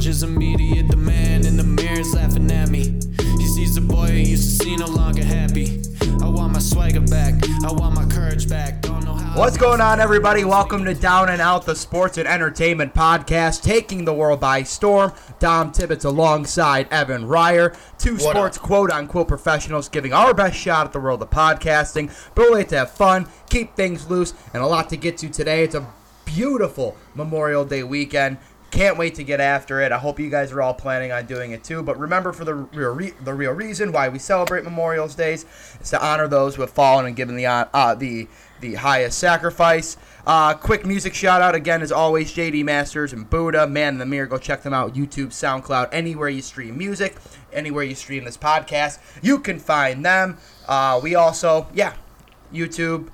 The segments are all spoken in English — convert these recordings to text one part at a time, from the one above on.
challenges immediate. The man in the mirror is laughing at me. He sees the boy he used to see no longer happy. I want my swagger back, I want my courage back. Don't know how. What's going on, everybody? Welcome to Down and Out, the sports and entertainment podcast, taking the world by storm. Dom Tibbetts alongside Evan Ryer, two sports quote unquote professionals giving our best shot at the world of podcasting. But we like to have fun, keep things loose, and a lot to get to today. It's a beautiful Memorial Day weekend. Can't wait to get after it. I hope you guys are all planning on doing it too. But remember, for the real, re- the real reason why we celebrate Memorial's Days is to honor those who have fallen and given the uh, the the highest sacrifice. Uh, quick music shout out again, as always, JD Masters and Buddha, Man in the Mirror. Go check them out. YouTube, SoundCloud, anywhere you stream music, anywhere you stream this podcast, you can find them. Uh, we also, yeah, YouTube.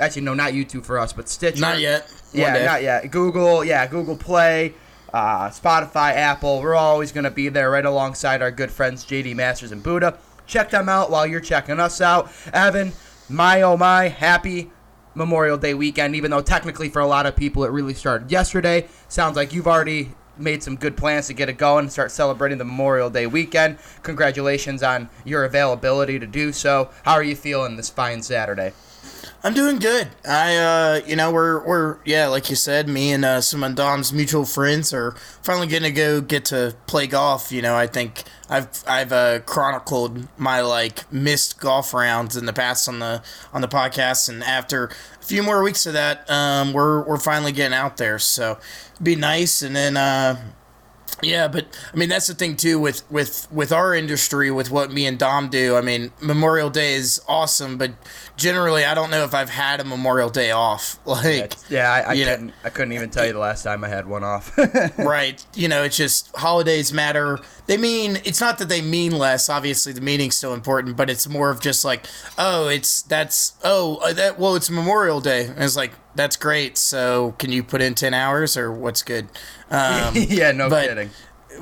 Actually, no, not YouTube for us, but Stitcher. Not yet. One Yeah, day. not yet. Google, yeah, Google Play, uh, Spotify, Apple. We're always going to be there right alongside our good friends JD Masters and Buddha. Check them out while you're checking us out. Evan, my oh my, happy Memorial Day weekend, even though technically for a lot of people it really started yesterday. Sounds like you've already made some good plans to get it going and start celebrating the Memorial Day weekend. Congratulations on your availability to do so. How are you feeling this fine Saturday? I'm doing good. I, uh, you know, we're, we're, yeah, like you said, me and uh, some of Dom's mutual friends are finally to go get to play golf. You know, I think I've, I've uh, chronicled my like missed golf rounds in the past on the on the podcast, and after a few more weeks of that, um, we're we're finally getting out there. So, be nice, and then. Uh, yeah, but I mean that's the thing too with with with our industry with what me and Dom do. I mean Memorial Day is awesome, but generally I don't know if I've had a Memorial Day off. Like Yeah, I, I couldn't. I couldn't even tell you the last time I had one off. right, you know, it's just holidays matter. They mean it's not that they mean less. Obviously, the meaning's still important, but it's more of just like, oh, it's that's oh uh, that well, it's Memorial Day. And it's like that's great. So can you put in ten hours or what's good? Um, yeah, no but- kidding.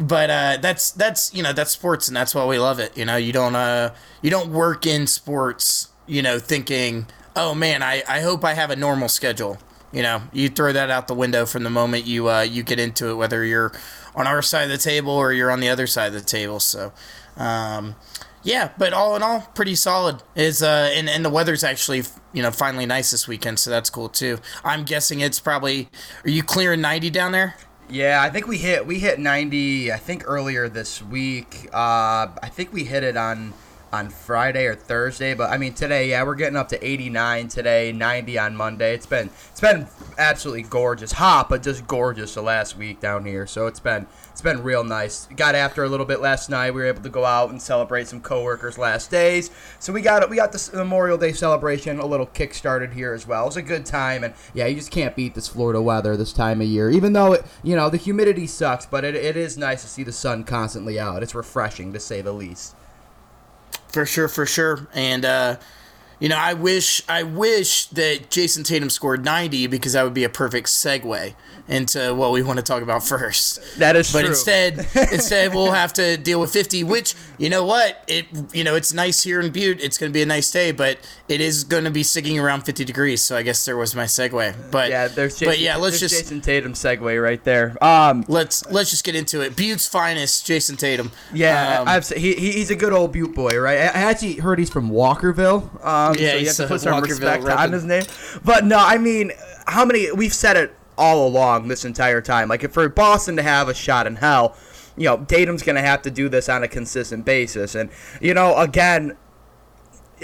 but uh, that's that's you know that's sports and that's why we love it. You know, you don't uh you don't work in sports, you know, thinking, oh man, I I hope I have a normal schedule. You know, you throw that out the window from the moment you uh you get into it, whether you're on our side of the table or you're on the other side of the table. So, um, yeah, but all in all, pretty solid. Is uh and and the weather's actually you know finally nice this weekend, so that's cool too. I'm guessing it's probably. Are you clearing ninety down there? Yeah, I think we hit we hit 90. I think earlier this week. Uh, I think we hit it on on Friday or Thursday. But I mean today, yeah, we're getting up to 89 today, 90 on Monday. It's been it's been absolutely gorgeous, hot, but just gorgeous the last week down here. So it's been it's been real nice. Got after a little bit last night. We were able to go out and celebrate some coworkers' last days. So we got it. we got this Memorial Day celebration a little kick started here as well. It was a good time, and yeah, you just can't beat this Florida weather this time of year. Even though it, you know the humidity sucks, but it, it is nice to see the sun constantly out. It's refreshing to say the least. For sure, for sure. And uh you know, I wish I wish that Jayson Tatum scored 90 because that would be a perfect segue into what we want to talk about first. That is But true. instead, instead we'll have to deal with 50, which you know what? It you know, it's nice here in Butte. It's going to be a nice day, but it is going to be sticking around 50 degrees, so I guess there was my segue. But yeah, there's Jayson, But yeah, let's just Jayson Tatum segue right there. Um, let's let's just get into it. Butte's finest, Jayson Tatum. Yeah, Um, I've he, he he's a good old Butte boy, right? I, I actually heard he's from Walkerville. Um, Yeah, so you have to put some respect reppin'. on his name. But no, I mean, how many? We've said it all along this entire time. Like, if for Boston to have a shot in hell, you know, Tatum's gonna have to do this on a consistent basis. And you know, again,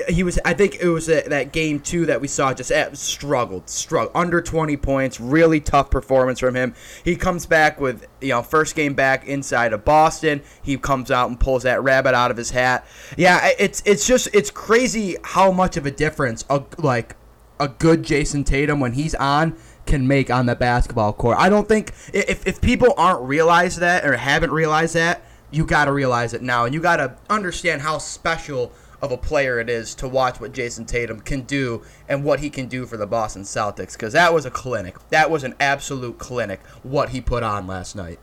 he was I think it was that that game two that we saw just eh, struggled struggled under 20 points really tough performance from him. He comes back with you know first game back inside of Boston. He comes out and pulls that rabbit out of his hat. Yeah it's it's just it's crazy how much of a difference a, like a good Jayson Tatum when he's on can make on the basketball court. I don't think if if people aren't realized that or haven't realized that you got to realize it now and you got to understand how special of a player it is to watch what Jayson Tatum can do and what he can do for the Boston Celtics because that was a clinic. That was an absolute clinic what he put on last night.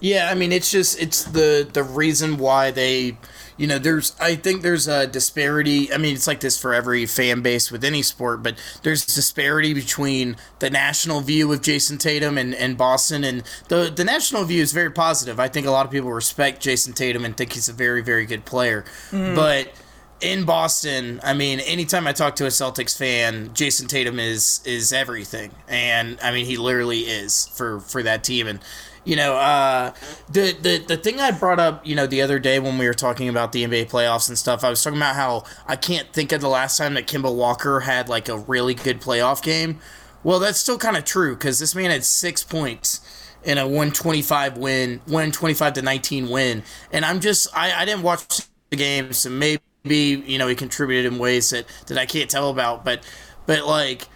Yeah, I mean it's just it's the the reason why they you know there's I think there's a disparity. I mean it's like this for every fan base with any sport, but there's disparity between the national view of Jayson Tatum and, and Boston and the the national view is very positive. I think a lot of people respect Jayson Tatum and think he's a very very good player. Mm-hmm. But in Boston, I mean, anytime I talk to a Celtics fan, Jayson Tatum is is everything, and I mean, he literally is for for that team. And you know, uh, the the the thing I brought up, you know, the other day when we were talking about the NBA playoffs and stuff, I was talking about how I can't think of the last time that Kemba Walker had like a really good playoff game. Well, that's still kind of true because this man had six points in a 125 win, 125 to 19 win, and I'm just I, I didn't watch the game, so maybe you know he contributed in ways that that I can't tell about, but but like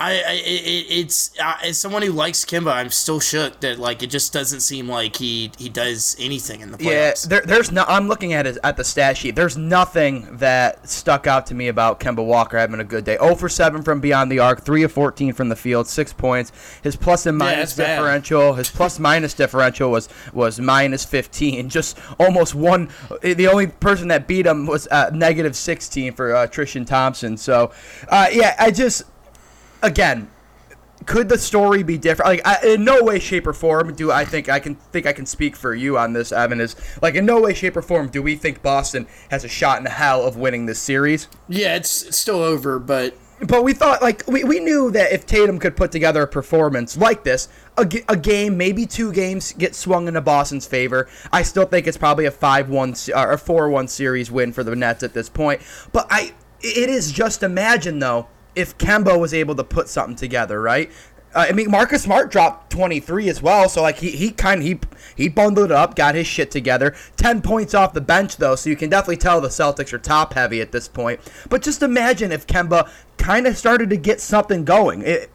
I, I it, it's uh, as someone who likes Kemba, I'm still shook that like it just doesn't seem like he he does anything in the playoffs. Yeah, there, there's no. I'm looking at his at the stat sheet. There's nothing that stuck out to me about Kemba Walker having a good day. 0 for 7 from beyond the arc, 3 of 14 from the field, six points. His plus and minus yeah, differential, bad. his plus minus differential was was minus 15. Just almost one. The only person that beat him was uh, negative 16 for uh, Tristan Thompson. So, uh, yeah, I just again, could the story be different? Like, I, in no way, shape, or form do I think I can think I can speak for you on this, Evan. Is like, in no way, shape, or form do we think Boston has a shot in the hell of winning this series? Yeah, it's, it's still over, but but we thought like we, we knew that if Tatum could put together a performance like this, a, a game, maybe two games get swung into Boston's favor. I still think it's probably a five one or four one series win for the Nets at this point. But I, it is just imagine though if Kemba was able to put something together, right? Uh, I mean, Marcus Smart dropped 23 as well, so like he he kind of he he bundled up, got his shit together. 10 points off the bench though, so you can definitely tell the Celtics are top heavy at this point. But just imagine if Kemba kind of started to get something going. It,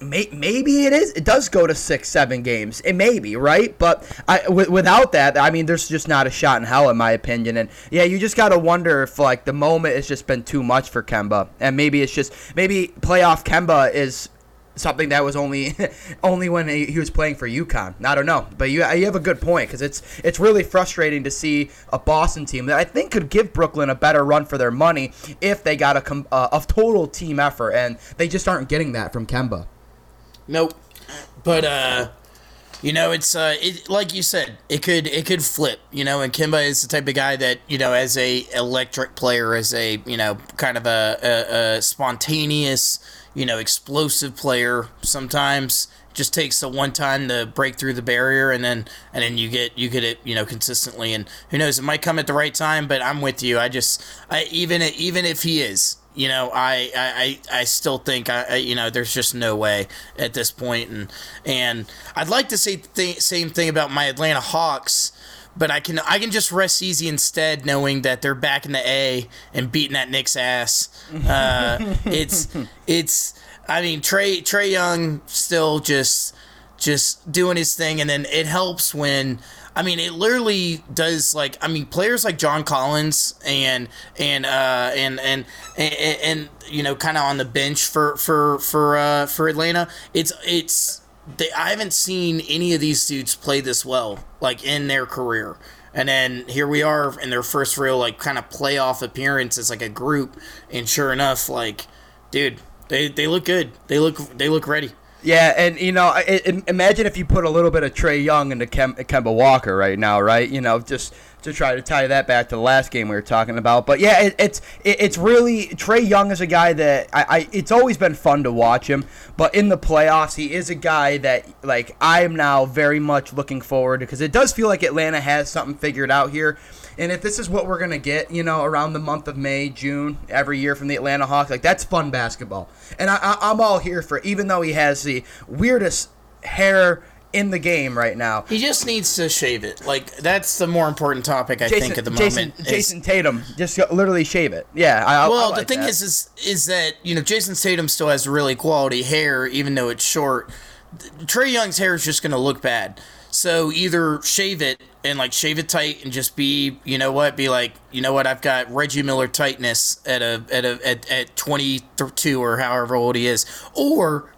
may, maybe it is. It does go to six, seven games. It may be right, but I, w- without that, I mean, there's just not a shot in hell, in my opinion. And yeah, you just gotta wonder if like the moment has just been too much for Kemba, and maybe it's just maybe playoff Kemba is something that was only only when he, was playing for UConn. I don't know, but you you have a good point because it's it's really frustrating to see a Boston team that I think could give Brooklyn a better run for their money if they got a uh, a total team effort, and they just aren't getting that from Kemba. Nope. But uh you know, it's uh, it, like you said, it could it could flip. You know, and Kemba is the type of guy that you know, as a electric player, as a you know, kind of a, a, a spontaneous, you know, explosive player. Sometimes just takes the one time to break through the barrier, and then and then you get you get it, you know, consistently. And who knows, it might come at the right time. But I'm with you. I just, I even even if he is, you know, I, I, I still think I, you know, there's just no way at this point, and and I'd like to say the same thing about my Atlanta Hawks, but I can I can just rest easy instead, knowing that they're back in the A and beating that Knicks ass. Uh, it's it's I mean Trey Trae Young still just just doing his thing, and then it helps when I mean, it literally does like I mean, players like John Collins and and uh, and, and and and you know, kind of on the bench for for for uh, for Atlanta. It's it's they, I haven't seen any of these dudes play this well like in their career. And then here we are in their first real like kind of playoff appearance as like a group, and sure enough, like, dude, they, they look good. They look they look ready. Yeah, and you know, it, it, imagine if you put a little bit of Trae Young into Kem, Kemba Walker right now, right? You know, just to try to tie that back to the last game we were talking about. But yeah, it, it's it's really Trae Young is a guy that I, I it's always been fun to watch him. But in the playoffs, he is a guy that like I am now very much looking forward because it does feel like Atlanta has something figured out here. And if this is what we're gonna get, you know, around the month of May, June, every year from the Atlanta Hawks, like that's fun basketball. And I, I, I'm all here for. It, even though he has the weirdest hair in the game right now. He just needs to shave it. Like that's the more important topic I Jayson, think at the Jayson, moment. Jayson Tatum, just literally shave it. Yeah. I, well, I like the thing that. is, is, is that you know Jayson Tatum still has really quality hair, even though it's short. Trae Young's hair is just going to look bad. So either shave it and like shave it tight and just be, you know what, be like, you know what, I've got Reggie Miller tightness at a at a at, at 22 or however old he is. Or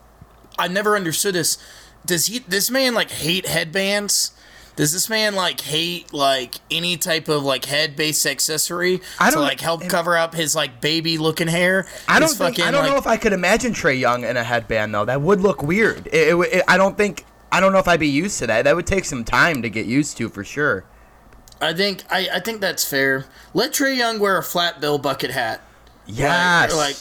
I never understood this. Does he this man like hate headbands? Does this man like hate like any type of like head based accessory I to don't- like help cover up his like baby looking hair? I don't think, I don't know if I could imagine Trae Young in a headband though. That would look weird. It, it, it- I don't think I don't know if I'd be used to that. That would take some time to get used to for sure. I think I, I think that's fair. Let Trae Young wear a flat bill bucket hat. Yes. Or like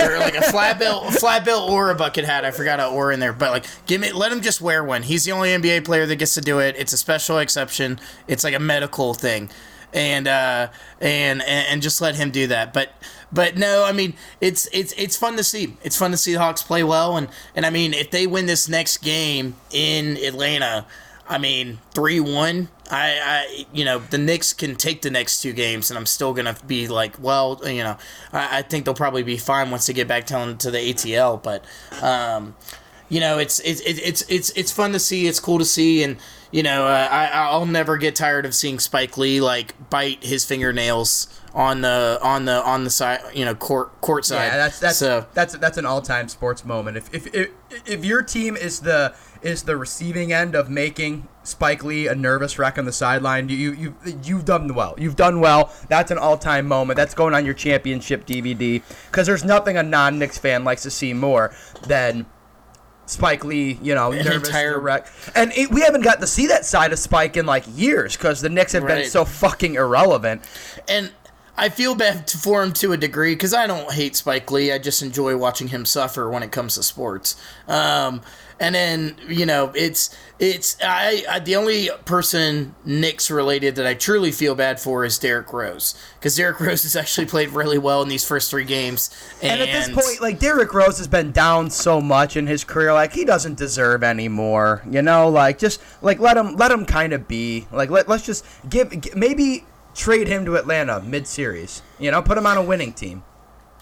or like a flat bill a flat bill or a bucket hat. I forgot a or in there. But like give me let him just wear one. He's the only NBA player that gets to do it. It's a special exception. It's like a medical thing. And uh and, and just let him do that. But but no, I mean it's it's it's fun to see. It's fun to see the Hawks play well and and I mean if they win this next game in Atlanta, I mean, three one. I, I, you know, the Knicks can take the next two games, and I'm still gonna be like, well, you know, I, I think they'll probably be fine once they get back down to the ATL. But, um, you know, it's it's it's it's it's fun to see. It's cool to see, and you know, uh, I I'll never get tired of seeing Spike Lee like bite his fingernails on the on the on the side, you know, court court side. Yeah, that's that's so. that's that's an all-time sports moment. If if if, if your team is the is the receiving end of making Spike Lee a nervous wreck on the sideline, you you you've done well. You've done well. That's an all-time moment. That's going on your championship DVD because there's nothing a non-Knicks fan likes to see more than Spike Lee, you know, nervous entire- wreck. And it, we haven't got to see that side of Spike in like years because the Knicks have been so fucking irrelevant. and I feel bad for him to a degree because I don't hate Spike Lee. I just enjoy watching him suffer when it comes to sports. Um, and then you know, it's it's I, I the only person Knicks related that I truly feel bad for is Derrick Rose because Derrick Rose has actually played really well in these first three games. And at this point, like Derrick Rose has been down so much in his career, like he doesn't deserve any more. You know, like just like let him let him kind of be. Like let let's just give maybe trade him to Atlanta mid series. You know, put him on a winning team.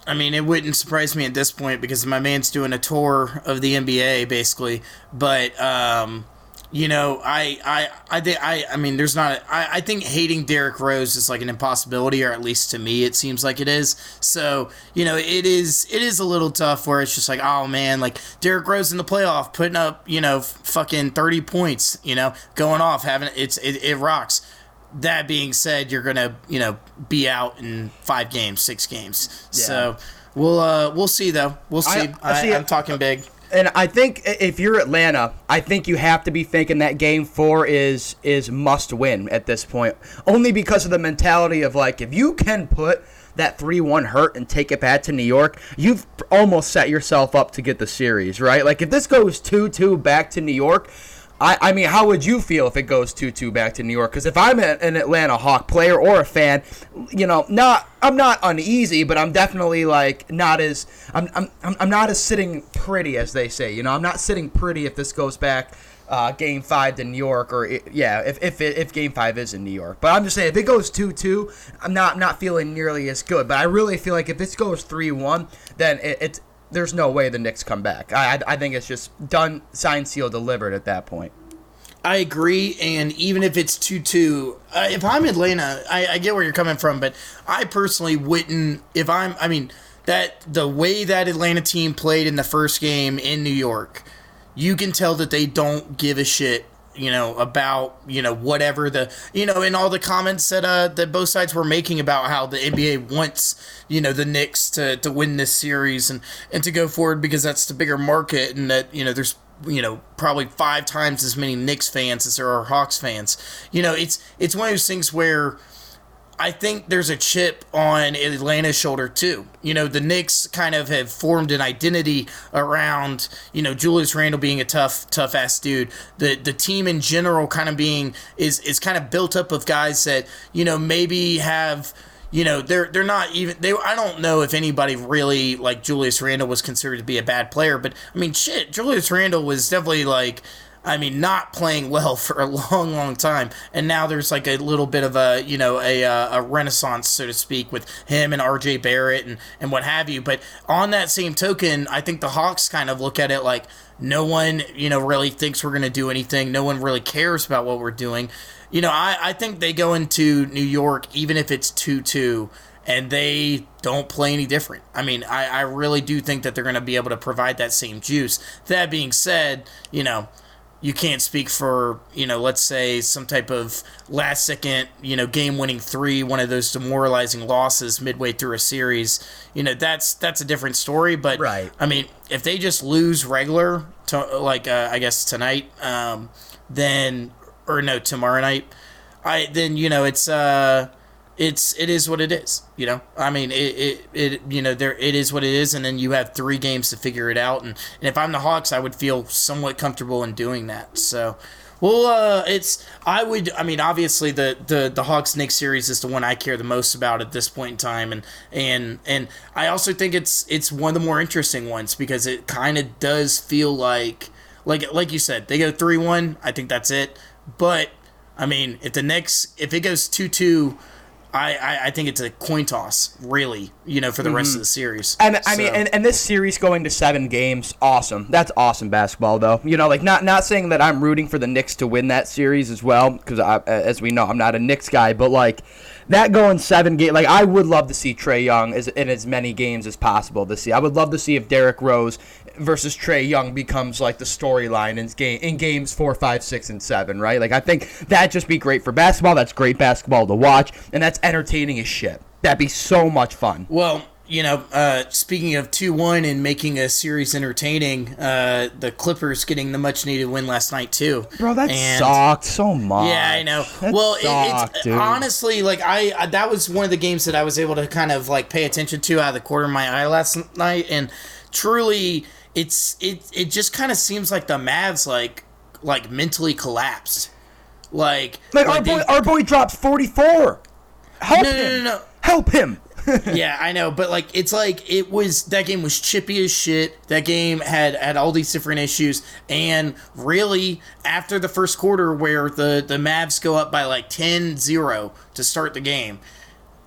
I mean, it wouldn't surprise me at this point because my man's doing a tour of the NBA, basically. But um, you know, I, I, I I, I mean, there's not. I, I think hating Derrick Rose is like an impossibility, or at least to me, it seems like it is. So, you know, it is, it is a little tough where it's just like, oh man, like Derrick Rose in the playoff, putting up, you know, fucking thirty points, you know, going off, having it's, it, it rocks. That being said, you're gonna, you know, be out in five games, six games. So we'll, uh, we'll see though. We'll see. I- I, I see am talking big. And I think if you're Atlanta, I think you have to be thinking that game four is is must win at this point. Only because of the mentality of like if you can put that three one hurt and take it back to New York, you've almost set yourself up to get the series, right? Like if this goes two two back to New York. I, I mean, how would you feel if it goes 2 2 back to New York? Because if I'm an Atlanta Hawk player or a fan, you know, not I'm not uneasy, but I'm definitely like not as I'm I'm, I'm not as sitting pretty as they say. You know, I'm not sitting pretty if this goes back uh, game five to New York, or i- yeah, if if it, if game five is in New York. But I'm just saying, if it goes two two, I'm not not feeling nearly as good. But I really feel like if this goes three one, then it, it's there's no way the Knicks come back. I, I I think it's just done, signed, sealed, delivered at that point. I agree, and even if it's two two, uh, if I'm Atlanta, I, I get where you're coming from, but I personally wouldn't. If I'm, I mean, that the way that Atlanta team played in the first game in New York, you can tell that they don't give a shit. You know about you know whatever the you know in all the comments that uh that both sides were making about how the NBA wants you know the Knicks to to win this series and and to go forward because that's the bigger market and that you know there's you know probably five times as many Knicks fans as there are Hawks fans. You know, it's it's one of those things where I think there's a chip on Atlanta's shoulder too. You know, the Knicks kind of have formed an identity around, you know, Julius Randle being a tough, tough ass dude. The the team in general kind of being is is kind of built up of guys that, you know, maybe have you know they're they're not even they I don't know if anybody really like Julius Randle was considered to be a bad player but I mean shit Julius Randle was definitely like I mean, not playing well for a long, long time, and now there's like a little bit of a you know a uh, a renaissance, so to speak, with him and R.J. Barrett and and what have you. But on that same token, I think the Hawks kind of look at it like no one you know really thinks we're going to do anything. No one really cares about what we're doing. You know, I I think they go into New York even if it's two two and they don't play any different. I mean, I, I really do think that they're going to be able to provide that same juice. That being said, you know, you can't speak for, you know, let's say some type of last second, you know, game winning three, one of those demoralizing losses midway through a series. You know, that's that's a different story. But right. I mean, if they just lose regular, to, like uh, I guess tonight, um, then or no tomorrow night, I then you know it's uh it's it is what it is you know? I mean it, it, it you know there it is what it is and then you have three games to figure it out and, and if i'm the hawks i would feel somewhat comfortable in doing that so. Well uh it's i would i mean obviously the the the hawks Knicks series is the one i care the most about at this point in time and and and i also think it's it's one of the more interesting ones because it kind of does feel like like like you said they go 3-1 i think that's it but i mean if the Knicks if it goes 2-2 I, I, think it's a coin toss, really, you know, for the mm-hmm. rest of the series. And I mean, and, and this series going to seven games, awesome. That's awesome basketball, though. You know, like not not saying that I'm rooting for the Knicks to win that series as well, because as we know, I'm not a Knicks guy, but like that going seven game, like I would love to see Trae Young as in as many games as possible this year. I would love to see if Derrick Rose versus Trae Young becomes like the storyline in game in games four, five, six, and seven, right? Like I think that'd just be great for basketball. That's great basketball to watch, and that's entertaining as shit. That'd be so much fun. Well, you know, uh, speaking of 2 1 and making a series entertaining, uh, the Clippers getting the much needed win last night, too. Bro, that and, sucked so much. Yeah, I know. That well, sucked, it's honestly, like, I, I, that was one of the games that I was able to kind of, like, pay attention to out of the corner of my eye last night. And truly, it's, it, it just kind of seems like the Mavs, like, like mentally collapsed. Like, like, like our, boy, our boy drops 44. Help no, him. No, no, no. Help him. yeah, I know, but like it's like it was that game was chippy as shit. That game had had all these different issues, and really after the first quarter where the the Mavs go up by like 10-0 to start the game,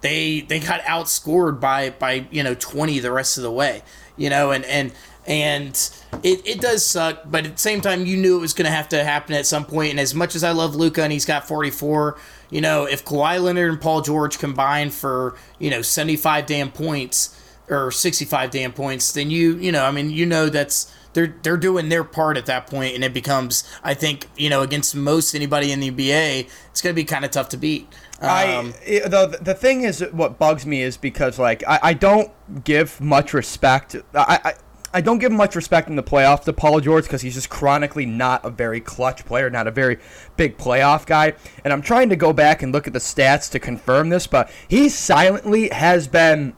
they they got outscored by by you know twenty the rest of the way. You know, and and and it, it does suck, but at the same time, you knew it was going to have to happen at some point. And as much as I love Luka and he's got 44, you know, if Kawhi Leonard and Paul George combine for, you know, 75 damn points or 65 damn points, then you, you know, I mean, you know that's they're they're doing their part at that point, and it becomes, I think, you know, against most anybody in the NBA, it's going to be kind of tough to beat. Um, I the the thing is, what bugs me is because like I, I don't give much respect. I, I I don't give much respect in the playoffs to Paul George because he's just chronically not a very clutch player, not a very big playoff guy. And I'm trying to go back and look at the stats to confirm this, but he silently has been,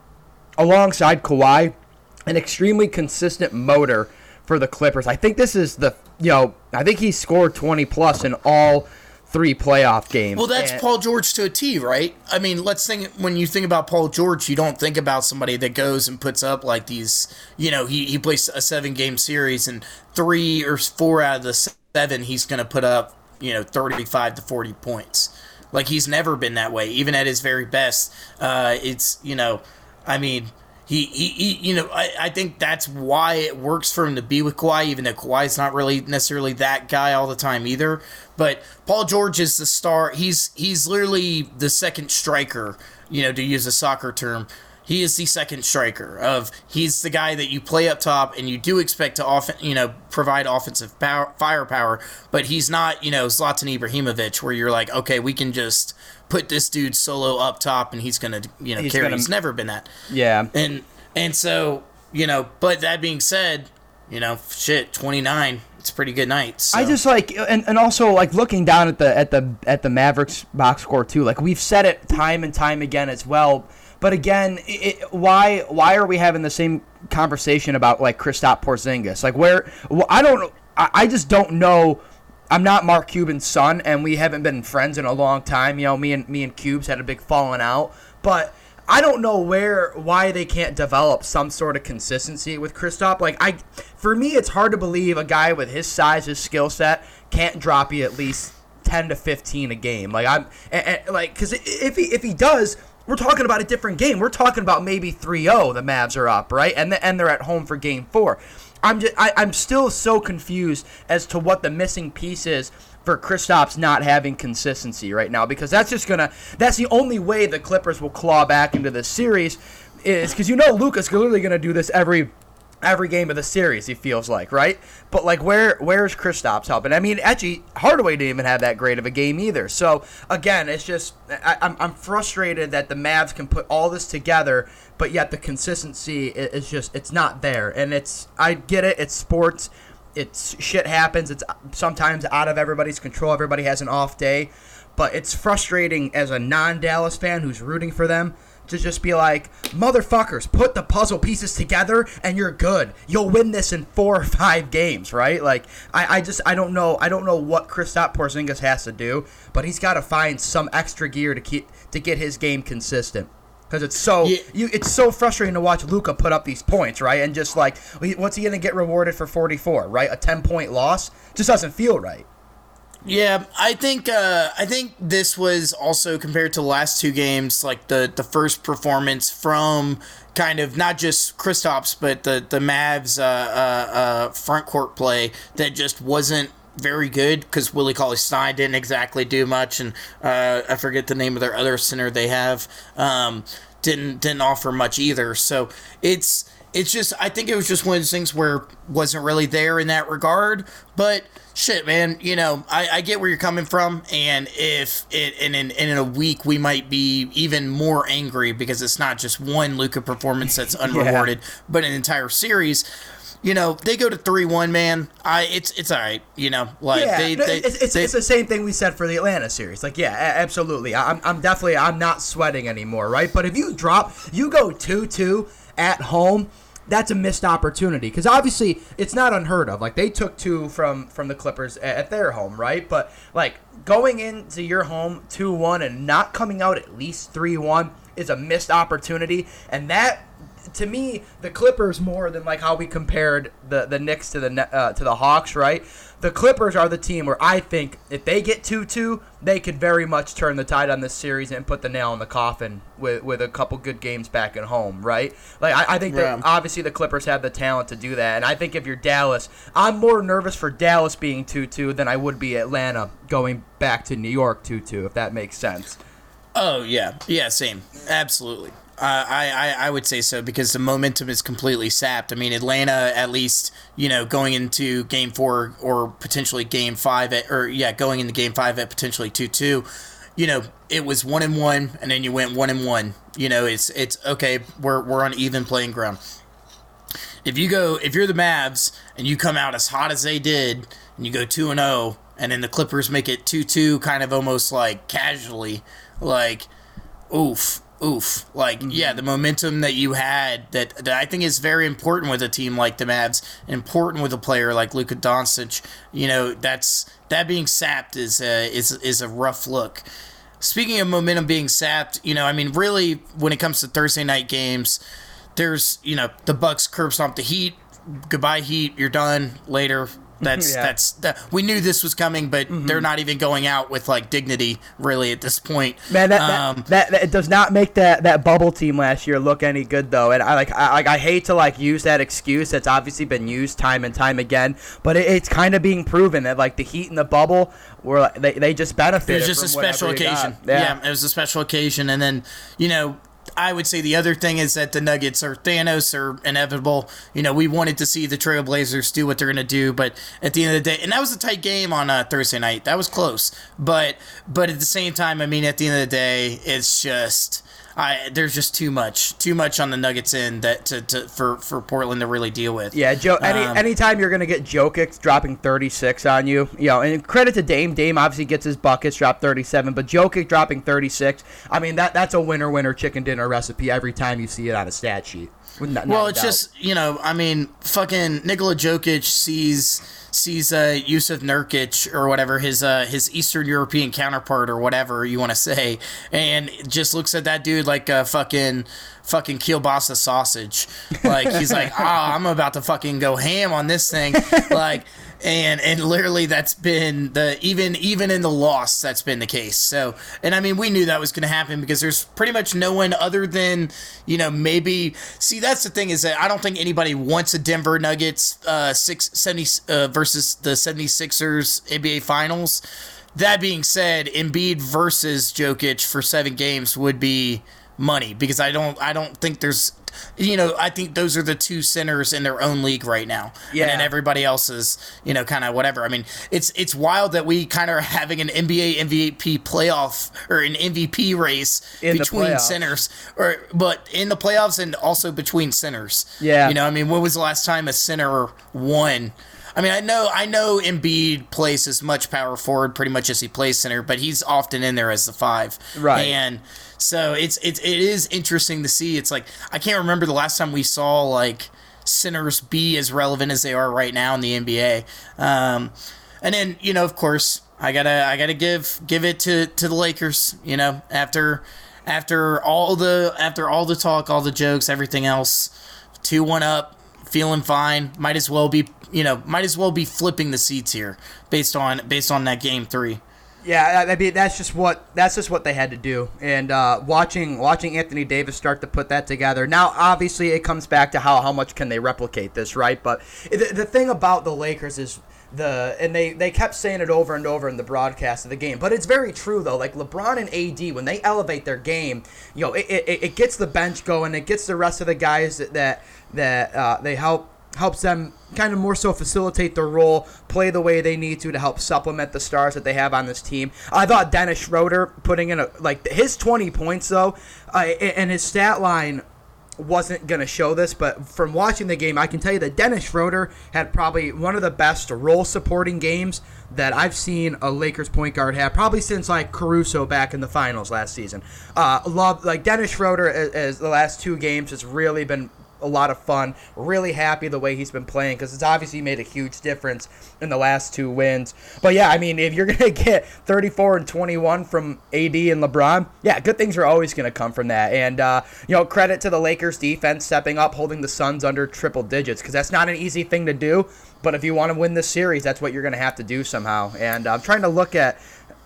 alongside Kawhi, an extremely consistent motor for the Clippers. I think this is the, you know, I think he scored 20 plus in all three playoff games. Well, that's and, Paul George to a T, right? I mean, let's think when you think about Paul George, you don't think about somebody that goes and puts up like these, you know, he, he plays a seven game series and three or four out of the seven, he's going to put up, you know, 35 to 40 points. Like he's never been that way, even at his very best. Uh, it's, you know, I mean, he, he, he, you know, I, I think that's why it works for him to be with Kawhi, even though Kawhi's not really necessarily that guy all the time either. But Paul George is the star. He's he's literally the second striker, you know, to use a soccer term. He is the second striker of he's the guy that you play up top and you do expect to often you know provide offensive power, firepower, but he's not you know Zlatan Ibrahimovic where you're like okay we can just put this dude solo up top and he's gonna you know he's carry. Gonna, he's never been that. Yeah. And and so you know, but that being said, you know, shit, twenty nine. It's pretty good night. So. I just like and, and also like looking down at the at the at the Mavericks box score too. Like we've said it time and time again as well. But again, it, why why are we having the same conversation about like Kristaps Porzingis? Like where I don't I, I just don't know I'm not Mark Cuban's son, and we haven't been friends in a long time. You know, me and me and Cubes had a big falling out, but I don't know where why they can't develop some sort of consistency with Kristaps. Like I, for me, it's hard to believe a guy with his size, his skill set, can't drop you at least ten to fifteen a game. Like I'm, and, and, like because if he if he does. We're talking about a different game. We're talking about maybe 3-0 the Mavs are up, right? And the, and they're at home for game 4. I'm just I, I'm still so confused as to what the missing piece is for Kristaps not having consistency right now because that's just gonna that's the only way the Clippers will claw back into this series is because you know Luka's clearly gonna do this every every game of the series. He feels like right, but like where where's Kristaps helping? I mean, actually Hardaway didn't even have that great of a game either. So again, it's just I, I'm I'm frustrated that the Mavs can put all this together. But yet the consistency is just it's not there, and it's I get it. It's sports it's shit happens. It's sometimes out of everybody's control. Everybody has an off day, but it's frustrating as a non-Dallas fan who's rooting for them to just be like, motherfuckers, put the puzzle pieces together and you're good. You'll win this in four or five games, right? Like, I, I just, I don't know, I don't know what Kristaps Porzingis has to do, but he's got to find some extra gear to keep to get his game consistent because it's so yeah. you it's so frustrating to watch Luka put up these points, right? And just like what's he gonna get rewarded for 44, right? A 10 point loss just doesn't feel right. Yeah, I think uh, I think this was also compared to the last two games, like the the first performance from kind of not just Kristaps, but the the Mavs uh, uh, uh, front court play that just wasn't very good because Willie Cauley Stein didn't exactly do much, and uh, I forget the name of their other center they have. Um, didn't didn't offer much either. So it's it's just I think it was just one of those things where wasn't really there in that regard. But shit, man, you know I, I get where you're coming from, and if it and in, in a week we might be even more angry because it's not just one Luka performance that's unrewarded, yeah. but an entire series you know, they go to three one, man. I it's it's all right. You know, like yeah, they, they, it's, it's, they, it's, the same thing we said for the Atlanta series. Like, yeah, absolutely. I'm I'm definitely I'm not sweating anymore, right? But if you drop, you go two two at home. That's a missed opportunity because obviously it's not unheard of. Like they took two from from the Clippers at, at their home, right? But like going into your home two one and not coming out at least three one is a missed opportunity, and that to me, the Clippers more than like how we compared the the Knicks to the uh, to the Hawks, right? The Clippers are the team where I think if they get two two, they could very much turn the tide on this series and put the nail in the coffin with with a couple good games back at home, right? Like I, I think yeah. that obviously the Clippers have the talent to do that, and I think if you're Dallas, I'm more nervous for Dallas being two two than I would be Atlanta going back to New York two two, if that makes sense. Oh yeah, yeah, same, absolutely. I, I, I would say so because the momentum is completely sapped. I mean, Atlanta at least you know going into Game Four or potentially Game Five at or yeah going into Game Five at potentially two two. You know, it was one and one, and then you went one and one. You know, it's it's okay. We're we're on even playing ground. If you go, if you're the Mavs and you come out as hot as they did, and you go two and zero, oh, and then the Clippers make it two two, kind of almost like casually, like, oof oof. Like, mm-hmm. yeah, the momentum that you had that, that I think is very important with a team like the Mavs, important with a player like Luka Doncic. You know, that's that being sapped is a, is is a rough look. Speaking of momentum being sapped, you know, I mean, really, when it comes to Thursday night games, there's you know the Bucks curb stomp the Heat. Goodbye Heat, you're done. Later, that's yeah. that's that. We knew this was coming, but mm-hmm. they're not even going out with like dignity really at this point. Man, that, um, that, that, that, does not make that, that bubble team last year look any good though. And I like I like I hate to like use that excuse that's obviously been used time and time again, but it, it's kind of being proven that like the Heat in the bubble were they they just benefited. It was just a special occasion. Yeah. yeah, it was a special occasion, and then you know I would say the other thing is that the Nuggets or Thanos are inevitable. You know, we wanted to see the Trailblazers do what they're going to do, but at the end of the day, and that was a tight game on uh, Thursday night. That was close, but but at the same time, I mean, at the end of the day, it's just I there's just too much, too much on the Nuggets end that to, to for for Portland to really deal with. Yeah, Joe. Any um, anytime you're gonna get Jokic dropping 36 on you, you know, and credit to Dame. Dame obviously gets his buckets, drop 37, but Jokic dropping 36. I mean that that's a winner winner chicken dinner recipe every time you see it on a stat sheet. Not- Well, it's doubt. just you know, I mean, fucking Nikola Jokic sees sees uh, Jusuf Nurkic or whatever his uh, his Eastern European counterpart or whatever you want to say, and just looks at that dude like a fucking fucking kielbasa sausage. Like he's like, ah, I'm about to fucking go ham on this thing, like. And and literally that's been the even even in the loss that's been the case. So and I mean we knew that was going to happen because there's pretty much no one other than you know maybe see that's the thing is that I don't think anybody wants a Denver Nuggets uh, six, 70, uh, versus the 76ers NBA Finals. That being said, Embiid versus Jokic for seven games would be money because I don't I don't think there's you know I think those are the two centers in their own league right now. Yeah. and then everybody else is you know kind of whatever. I mean it's it's wild that we kind of are having an NBA MVP playoff or an MVP race In between centers or but in the playoffs and also between centers. Yeah. you know I mean when was the last time a center won? I mean, I know I know Embiid plays as much power forward pretty much as he plays center, but he's often in there as the five. Right. And so it's it's it is interesting to see. It's like I can't remember the last time we saw like centers be as relevant as they are right now in the NBA. Um, and then you know, of course, I gotta I gotta give give it to to the Lakers. You know, after after all the after all the talk, all the jokes, everything else, two one up, feeling fine. Might as well be you know might as well be flipping the seats here based on based on that game three. Yeah, I mean that's just what that's just what they had to do. And uh, watching watching Anthony Davis start to put that together. Now, obviously, it comes back to how how much can they replicate this, right? But the, the thing about the Lakers is the and they they kept saying it over and over in the broadcast of the game. But it's very true though. Like LeBron and AD, when they elevate their game, you know, it, it, it gets the bench going. It gets the rest of the guys that that, that uh, they help helps them kind of more so facilitate their role, play the way they need to to help supplement the stars that they have on this team. I thought Dennis Schroeder putting in a like his 20 points though, uh, and his stat line wasn't going to show this, but from watching the game, I can tell you that Dennis Schroeder had probably one of the best role supporting games that I've seen a Lakers point guard have, probably since like Caruso back in the finals last season. Uh, love like Dennis Schroeder as, as the last two games has really been a lot of fun. Really happy the way he's been playing because it's obviously made a huge difference in the last two wins. But yeah, I mean, if you're gonna get 34 and 21 from AD and LeBron, yeah, good things are always gonna come from that. And uh, you know, credit to the Lakers defense stepping up, holding the Suns under triple digits because that's not an easy thing to do. But if you want to win this series, that's what you're gonna have to do somehow. And I'm trying to look at.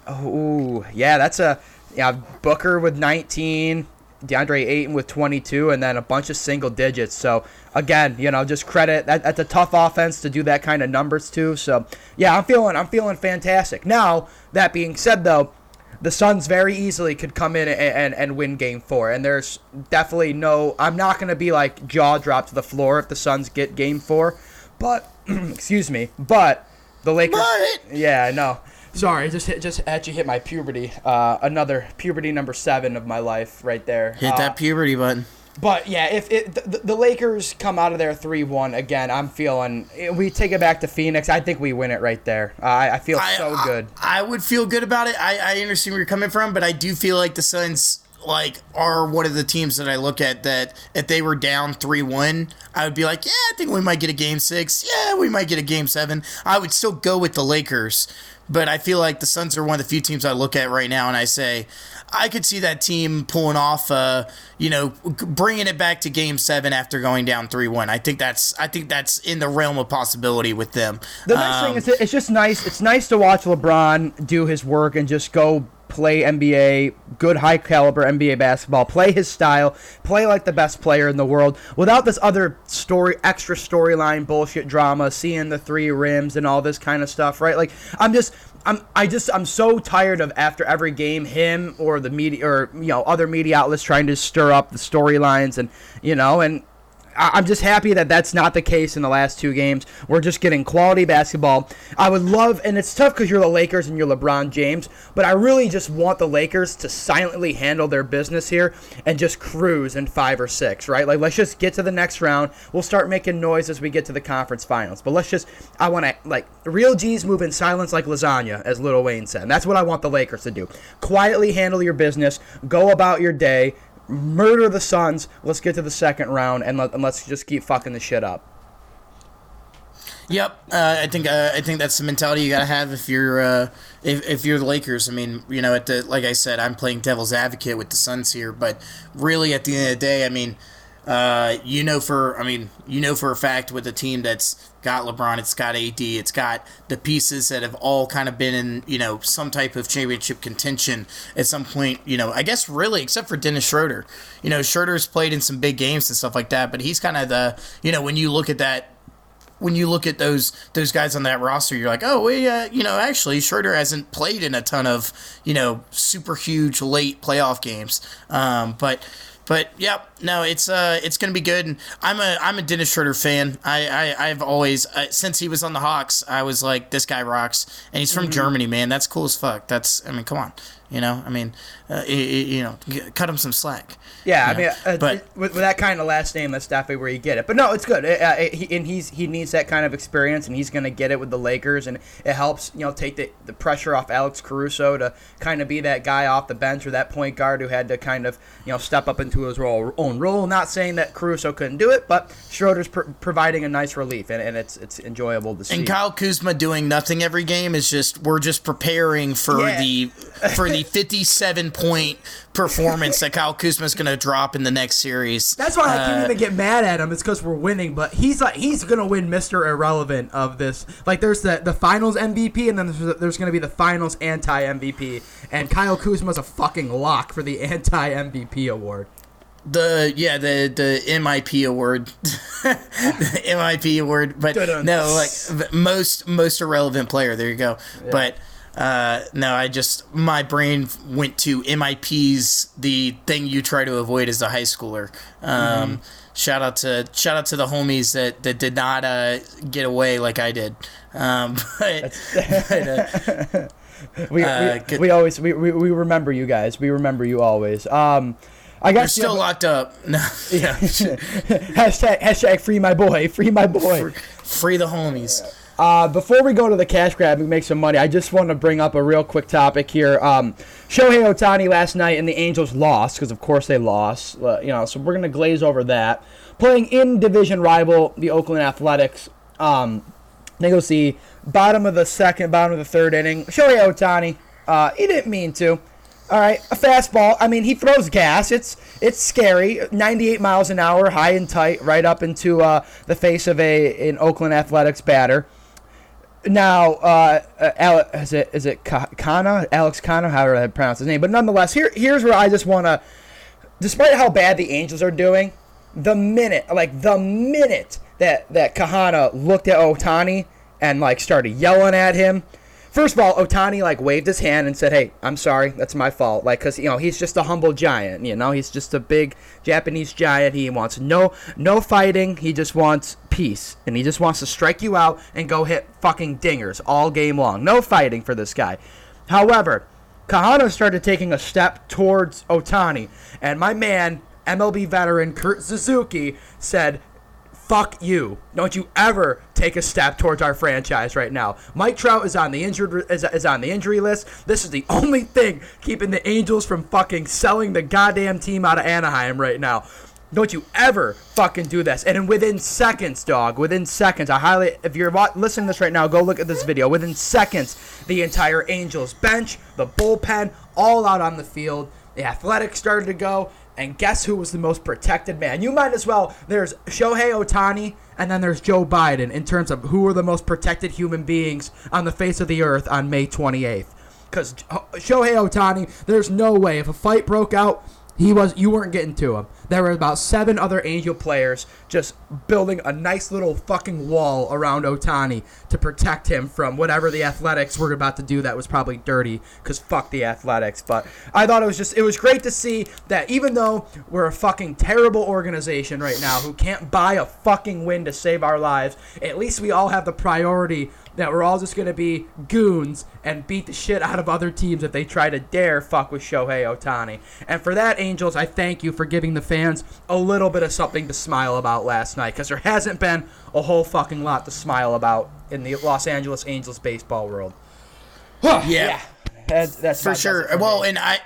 Ooh, yeah, that's a yeah Booker with 19. DeAndre Ayton with 22, and then a bunch of single digits. So again, you know, just credit. That, that's a tough offense to do that kind of numbers too. So yeah, I'm feeling I'm feeling fantastic. Now that being said, though, the Suns very easily could come in and, and, and win Game Four, and there's definitely no. I'm not going to be like jaw dropped to the floor if the Suns get Game Four, but excuse me, but the Lakers. But- Yeah, I know. Sorry, just hit, just actually hit my puberty. Uh, another puberty number seven of my life right there. Hit Uh, that puberty button. but yeah, if it, the, the Lakers come out of there three one again, I'm feeling we take it back to Phoenix. I think we win it right there. I, I feel so I, good. I, I would feel good about it. I, I understand where you're coming from, but I do feel like the Suns like are one of the teams that I look at that if they were down three one, I would be like, yeah, I think we might get a game six. Yeah, we might get a game seven. I would still go with the Lakers, but I feel like the Suns are one of the few teams I look at right now, and I say. I could see that team pulling off, uh, you know, bringing it back to Game Seven after going down three one. I think that's, I think that's in the realm of possibility with them. The nice Um, thing is, it's just nice. It's nice to watch LeBron do his work and just go play NBA, good high caliber NBA basketball, play his style, play like the best player in the world without this other story, extra storyline bullshit drama, seeing the three rims and all this kind of stuff, right? Like I'm just. I'm, I just I'm so tired of after every game him or the media or you know other media outlets trying to stir up the storylines and you know and I'm just happy that that's not the case in the last two games. We're just getting quality basketball. I would love, and it's tough because you're the Lakers and you're LeBron James, but I really just want the Lakers to silently handle their business here and just cruise in five or six, right? Like, let's just get to the next round. We'll start making noise as we get to the conference finals. But let's just, I want to, like, real G's move in silence like lasagna, as Lil Wayne said. And that's what I want the Lakers to do. Quietly handle your business, go about your day murder the Suns. Let's get to the second round and, let, and let's just keep fucking the shit up. Yep, uh, I think uh, I think that's the mentality you gotta have if you're uh, if, if you're the Lakers. I mean, you know, at the like I said, I'm playing devil's advocate with the Suns here, but really at the end of the day, I mean, uh, you know for I mean, you know for a fact with a team that's got LeBron, it's got AD, it's got the pieces that have all kind of been in you know some type of championship contention at some point. You know, I guess really except for Dennis Schroeder. You know, Schroeder's played in some big games and stuff like that, but he's kind of the you know when you look at that when you look at those those guys on that roster, you're like, oh, we, uh, you know, actually Schroeder hasn't played in a ton of you know super huge late playoff games, um, but. But yep, no, it's uh, it's gonna be good. And I'm a I'm a Dennis Schroeder fan. I I I've always uh, since he was on the Hawks, I was like, this guy rocks, and he's from mm-hmm. Germany, man. That's cool as fuck. That's I mean, come on, you know. I mean, uh, you, you know, cut him some slack. Yeah, I know? mean, uh, but with, with, that kind of last name, that's definitely where you get it. But no, it's good. It, uh, it, he, and he's he needs that kind of experience, and he's going to get it with the Lakers, and it helps you know take the, the pressure off Alex Caruso to kind of be that guy off the bench or that point guard who had to kind of you know step up into his role, own role. Not saying that Caruso couldn't do it, but Schroeder's pr- providing a nice relief, and, and it's it's enjoyable to see. And Kyle Kuzma doing nothing every game is just we're just preparing for yeah. the for the 57 point performance that Kyle Kuzma is going to drop in the next series. That's why I can't uh, even get mad at him. It's because we're winning, but he's like he's going to win Mister Irrelevant of this. Like there's the the Finals MVP, and then there's, there's going to be the Finals anti MVP, and Kyle Kuzma's a fucking lock for the anti MVP award. The yeah the the MIP award, the MIP award, but no like most most irrelevant player. There you go. Yeah. But uh, no, I just my brain went to MIP's the thing you try to avoid as a high schooler. Um, mm-hmm. Shout out to shout out to the homies that, that did not uh, get away like I did. Um, but, but uh, we, uh, we, we, always we, we, we remember you guys. We remember you always. Um, I got still have, locked up. No, yeah. hashtag hashtag free my boy. Free my boy. Free, free the homies. Uh, before we go to the cash grab and make some money, I just want to bring up a real quick topic here. Um, Shohei Ohtani last night and the Angels lost because, of course, they lost. Uh, you know, so we're gonna glaze over that. Playing in division rival the Oakland Athletics. Um, they go see bottom of the second, bottom of the third inning. Shohei Ohtani, uh, he didn't mean to. All right, a fastball. I mean, he throws gas. It's it's scary. 98 miles an hour, high and tight, right up into uh, the face of a an Oakland Athletics batter. Now, uh, is it is it Kana? Alex Kana? How do I pronounce his name? But nonetheless, here here's where I just want to, despite how bad the Angels are doing, the minute like the minute that that Kahana looked at Ohtani and like started yelling at him, First of all, Ohtani like waved his hand and said, "Hey, I'm sorry. That's my fault." Like, cause you know he's just a humble giant. You know, he's just a big Japanese giant. He wants no no fighting. He just wants peace, and he just wants to strike you out and go hit fucking dingers all game long. No fighting for this guy. However, Kahana started taking a step towards Ohtani, and my man, MLB veteran Kurt Suzuki, said, fuck you. Don't you ever take a step towards our franchise right now. Mike Trout is on the injured is, is on the injury list. This is the only thing keeping the Angels from fucking selling the goddamn team out of Anaheim right now. Don't you ever fucking do this. And within seconds, dog, within seconds, I highly, if you're listening to this right now, go look at this video. Within seconds, the entire Angels bench, the bullpen, all out on the field. The Athletics started to go. And guess who was the most protected man? You might as well. There's Shohei Ohtani, and then there's Joe Biden in terms of who are the most protected human beings on the face of the earth on May 28th. Because Shohei Ohtani, there's no way if a fight broke out, he was you weren't getting to him. There were about seven other Angel players just building a nice little fucking wall around Ohtani to protect him from whatever the Athletics were about to do that was probably dirty because fuck the Athletics. But I thought it was just, it was great to see that even though we're a fucking terrible organization right now who can't buy a fucking win to save our lives, at least we all have the priority that we're all just going to be goons and beat the shit out of other teams if they try to dare fuck with Shohei Ohtani. And for that, Angels, I thank you for giving the a little bit of something to smile about last night because there hasn't been a whole fucking lot to smile about in the Los Angeles Angels baseball world. yeah. yeah. That's, that's for sure. For well, me. and I,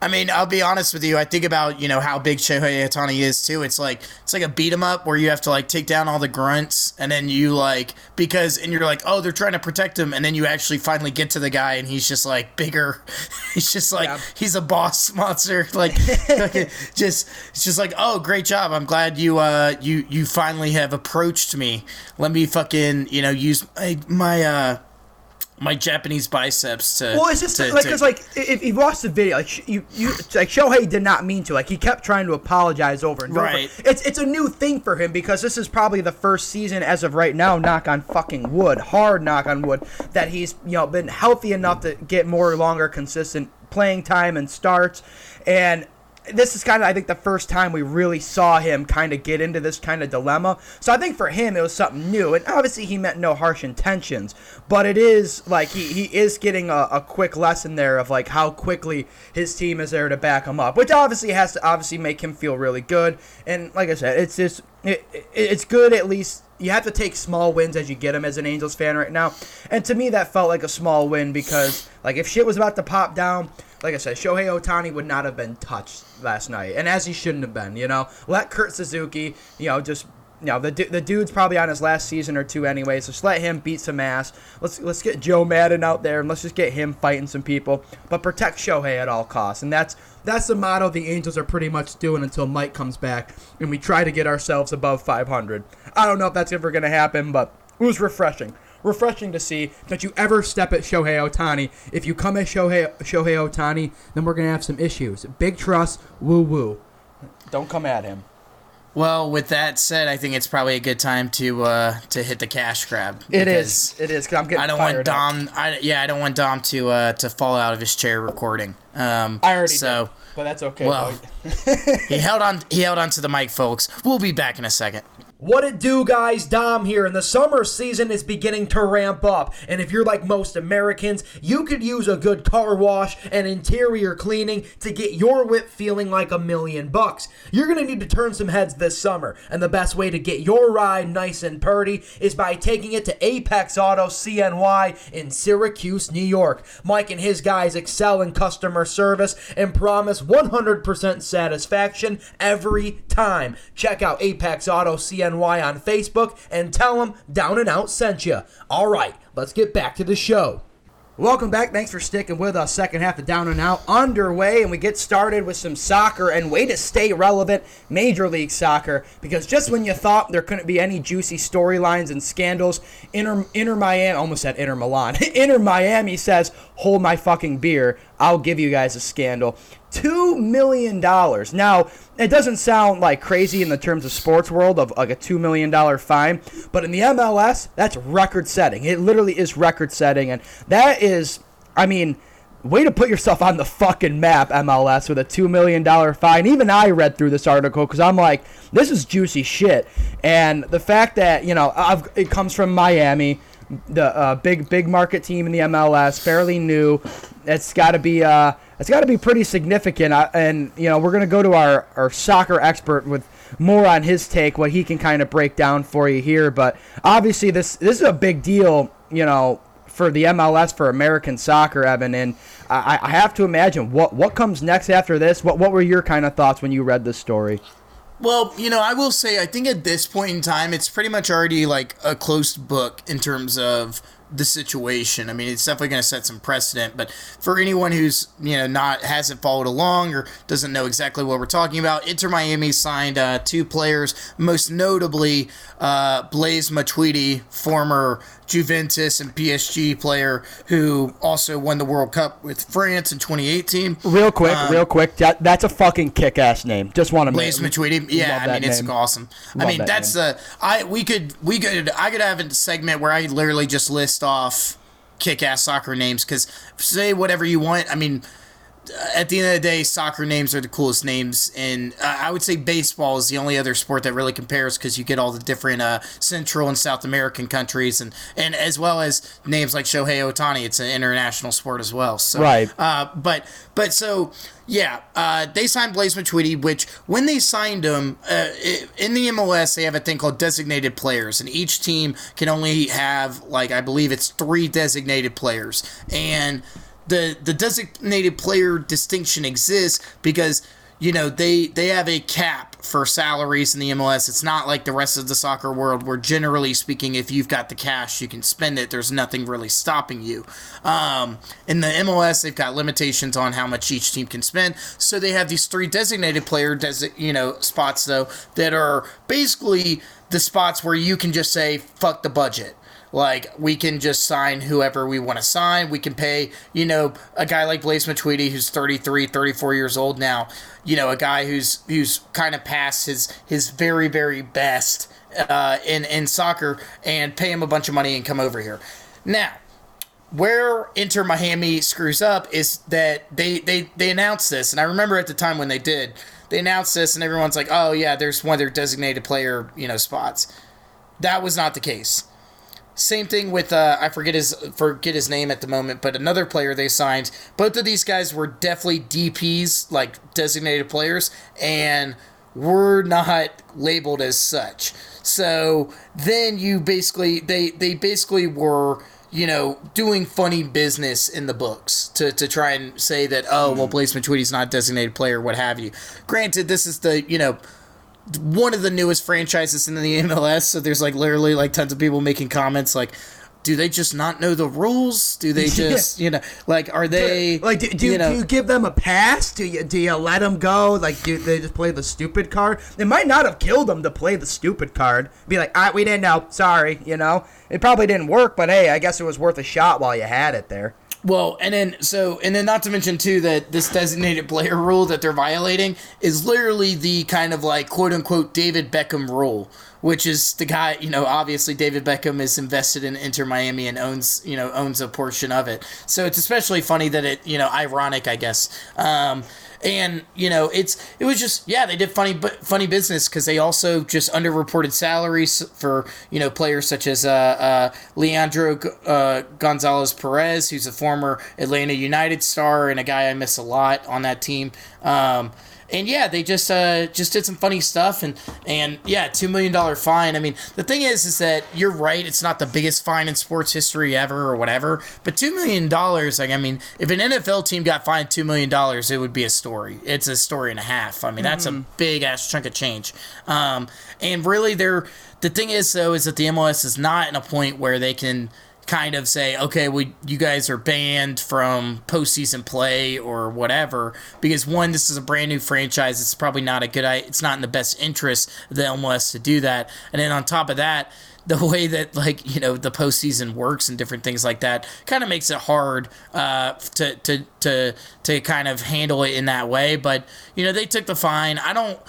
I mean, I'll be honest with you. I think about you know how big Shohei Ohtani is too. It's like it's like a beat 'em up where you have to like take down all the grunts, and then you like because and you're like, oh, they're trying to protect him, and then you actually finally get to the guy, and he's just like bigger. he's just like yeah. he's a boss monster. Like just it's just like, oh, great job. I'm glad you uh you you finally have approached me. Let me fucking you know use my my uh my Japanese biceps to. Well, it's just to, like because like if you watch the video, like you you like Shohei did not mean to. Like he kept trying to apologize over and over. Right. It's it's a new thing for him because this is probably the first season as of right now. Knock on fucking wood, hard knock on wood, that he's you know been healthy enough to get more longer consistent playing time and starts. And this is kind of I think the first time we really saw him kind of get into this kind of dilemma. So I think for him it was something new, and obviously he meant no harsh intentions, but it is like he, he is getting a, a quick lesson there of like how quickly his team is there to back him up, which obviously has to obviously make him feel really good. And like I said, it's just it, it, it's good at least you have to take small wins as you get them as an Angels fan right now. And to me, that felt like a small win because, like, if shit was about to pop down, like I said, Shohei Ohtani would not have been touched last night, and as he shouldn't have been. You know, let Kurt Suzuki, you know, just you know the the dude's probably on his last season or two anyway, so just let him beat some ass. Let's let's get Joe Maddon out there and let's just get him fighting some people, but protect Shohei at all costs, and that's that's the motto the Angels are pretty much doing until Mike comes back and we try to get ourselves above 500. I don't know if that's ever going to happen, but it was refreshing refreshing to see. Don't you ever step at Shohei Ohtani. If you come at Shohei, Shohei Ohtani, then we're going to have some issues. Big trust, woo woo. Don't come at him. Well, with that said, I think it's probably a good time to uh, to hit the cash grab. It is. It is. Cause I'm getting. I don't want Dom. I, yeah, I don't want Dom to uh, to fall out of his chair recording. Um, I already so, did, but that's okay. Well, he held on. He held on to the mic, folks. We'll be back in a second. What it do, guys? Dom here, and the summer season is beginning to ramp up. And if you're like most Americans, you could use a good car wash and interior cleaning to get your whip feeling like a million bucks. You're gonna need to turn some heads this summer, and the best way to get your ride nice and purty is by taking it to Apex Auto CNY in Syracuse, New York. Mike and his guys excel in customer service and promise 100% satisfaction every time. Check out Apex Auto CNY CNY on Facebook and tell them Down and Out sent you. All right, let's get back to the show. Welcome back. Thanks for sticking with us. Second half of Down and Out underway, and we get started with some soccer and way to stay relevant, Major League Soccer. Because just when you thought there couldn't be any juicy storylines and scandals, Inter, Inter Miami almost said Inter Milan. Inter Miami says, "Hold my fucking beer. I'll give you guys a scandal." $2 million. Now, it doesn't sound like crazy in the terms of sports world of like a $2 million fine, but in the MLS, that's record setting. It literally is record setting. And that is, I mean, way to put yourself on the fucking map, MLS, with a $2 million fine. Even I read through this article because I'm like, this is juicy shit. And the fact that, you know, I've, it comes from Miami the uh, big big market team in the MLS, fairly new. It's got to be uh, it's got to be pretty significant. And, you know, we're to go to our, our soccer expert with more on his take, what he can kind of break down for you here. But obviously, this, this is a big deal, you know, for the MLS, for American soccer, Evan. And I, I have to imagine what, what comes next after this. What, what were your kind of thoughts when you read this story? Well, you know, I will say, I think at this point in time, it's pretty much already like a closed book in terms of the situation. I mean, it's definitely going to set some precedent. But for anyone who's you know not hasn't followed along or doesn't know exactly what we're talking about, Inter Miami signed uh, two players, most notably uh, Blaise Matuidi, former Juventus and PSG player who also won the World Cup with France in 2018. Real quick, um, real quick, that, that's a fucking kick-ass name. Just want to Blaise Matuidi. Yeah, I mean name. it's awesome. Love I mean that that's the I we could we could I could have a segment where I literally just list off kick-ass soccer names because say whatever you want. I mean at the end of the day, soccer names are the coolest names, and uh, I would say baseball is the only other sport that really compares because you get all the different uh, Central and South American countries, and and as well as names like Shohei Ohtani. It's an international sport as well. So, right. Uh, but but so yeah, uh, they signed Blaise Matuidi, which when they signed him uh, in the MLS, they have a thing called designated players, and each team can only have like I believe it's three designated players, and the the designated player distinction exists because you know they they have a cap for salaries in the MLS. It's not like the rest of the soccer world where generally speaking if you've got the cash you can spend it. There's nothing really stopping you. Um, in the MLS they've got limitations on how much each team can spend. So they have these three designated player desi- you know spots though that are basically the spots where you can just say fuck the budget. Like we can just sign whoever we want to sign. We can pay, you know, a guy like Blaise Matuidi who's 33, 34 years old now. You know, a guy who's who's kind of past his his very very best uh, in in soccer, and pay him a bunch of money and come over here. Now, where Inter Miami screws up is that they they they announced this, and I remember at the time when they did, they announced this, and everyone's like, "Oh yeah, there's one of their designated player, you know, spots." That was not the case. Same thing with uh, I forget his forget his name at the moment, but another player they signed. Both of these guys were definitely DPS, like designated players, and were not labeled as such. So then you basically they they basically were you know doing funny business in the books to, to try and say that oh well Blaise Matuidi's not a designated player what have you. Granted, this is the you know one of the newest franchises in the MLS. So there's like literally like tons of people making comments like, do they just not know the rules? Do they just you know like are they Like, do, do, you know, do you give them a pass? Do you do you let them go? Like, do they just play the stupid card? They might not have killed them to play the stupid card. Be like, ah, we didn't know. Sorry, you know. It probably didn't work, but hey, I guess it was worth a shot while you had it there. Well, and then so and then not to mention too that this designated player rule that they're violating is literally the kind of like quote unquote David Beckham rule, which is the guy, you know, obviously David Beckham is invested in Inter Miami and owns, you know, owns a portion of it. So it's especially funny that it, you know, ironic, I guess. Um and you know it's it was just yeah they did funny but funny business because they also just underreported salaries for you know players such as uh, uh, Leandro uh, Gonzalez Pirez who's a former Atlanta United star and a guy I miss a lot on that team. Um, and yeah, they just uh, just did some funny stuff, and and yeah, two million dollar fine. I mean, the thing is, is that you're right. It's not the biggest fine in sports history ever, or whatever. But two million dollars, like I mean, if an NFL team got fined two million dollars, it would be a story. It's a story and a half. I mean, that's a big ass chunk of change. Um, and really, they're the thing is though is that the MLS is not in a point where they can kind of say, okay, we you guys are banned from postseason play or whatever, because one, this is a brand new franchise. It's probably not a good. It's not in the best interest of the MLS to do that. And then on top of that, the way that like you know the postseason works and different things like that kind of makes it hard uh, to to to to kind of handle it in that way. But you know they took the fine. I don't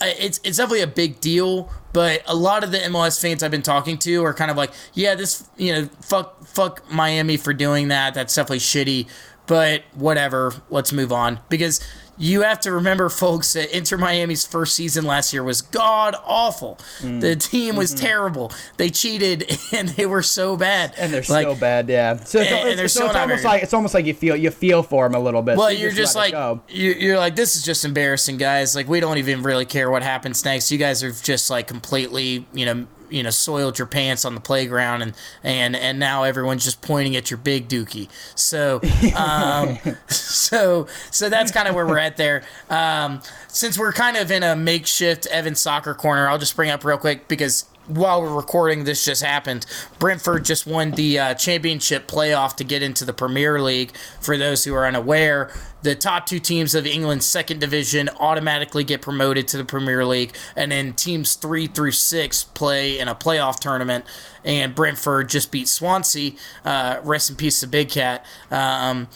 it's it's definitely a big deal, but a lot of the MLS fans I've been talking to are kind of like, yeah, this you know, fuck fuck Miami for doing that. That's definitely shitty, but whatever. Let's move on because you have to remember, folks, that Inter Miami's first season last year was god awful. Mm. The team was Mm-hmm. terrible. They cheated and they were so bad. And they're Like, so bad, yeah. So it's, and- and it's- they're so it's almost very- like it's almost like you feel you feel for them a little bit. Well, so you you're just, it like go. you're like this is just embarrassing, guys. Like we don't even really care what happens next. You guys are just like completely, you know, you know, soiled your pants on the playground, and and and now everyone's just pointing at your big dookie. So, um, so so that's kind of where we're at there. Um, since we're kind of in a makeshift Evan soccer corner, I'll just bring up real quick because while we're recording, this just happened. Brentford just won the uh, championship playoff to get into the Premier League. For those who are unaware, the top two teams of England's second division automatically get promoted to the Premier League, and then teams three through six play in a playoff tournament. And Brentford just beat Swansea. Uh, rest in peace to Big Cat. Um,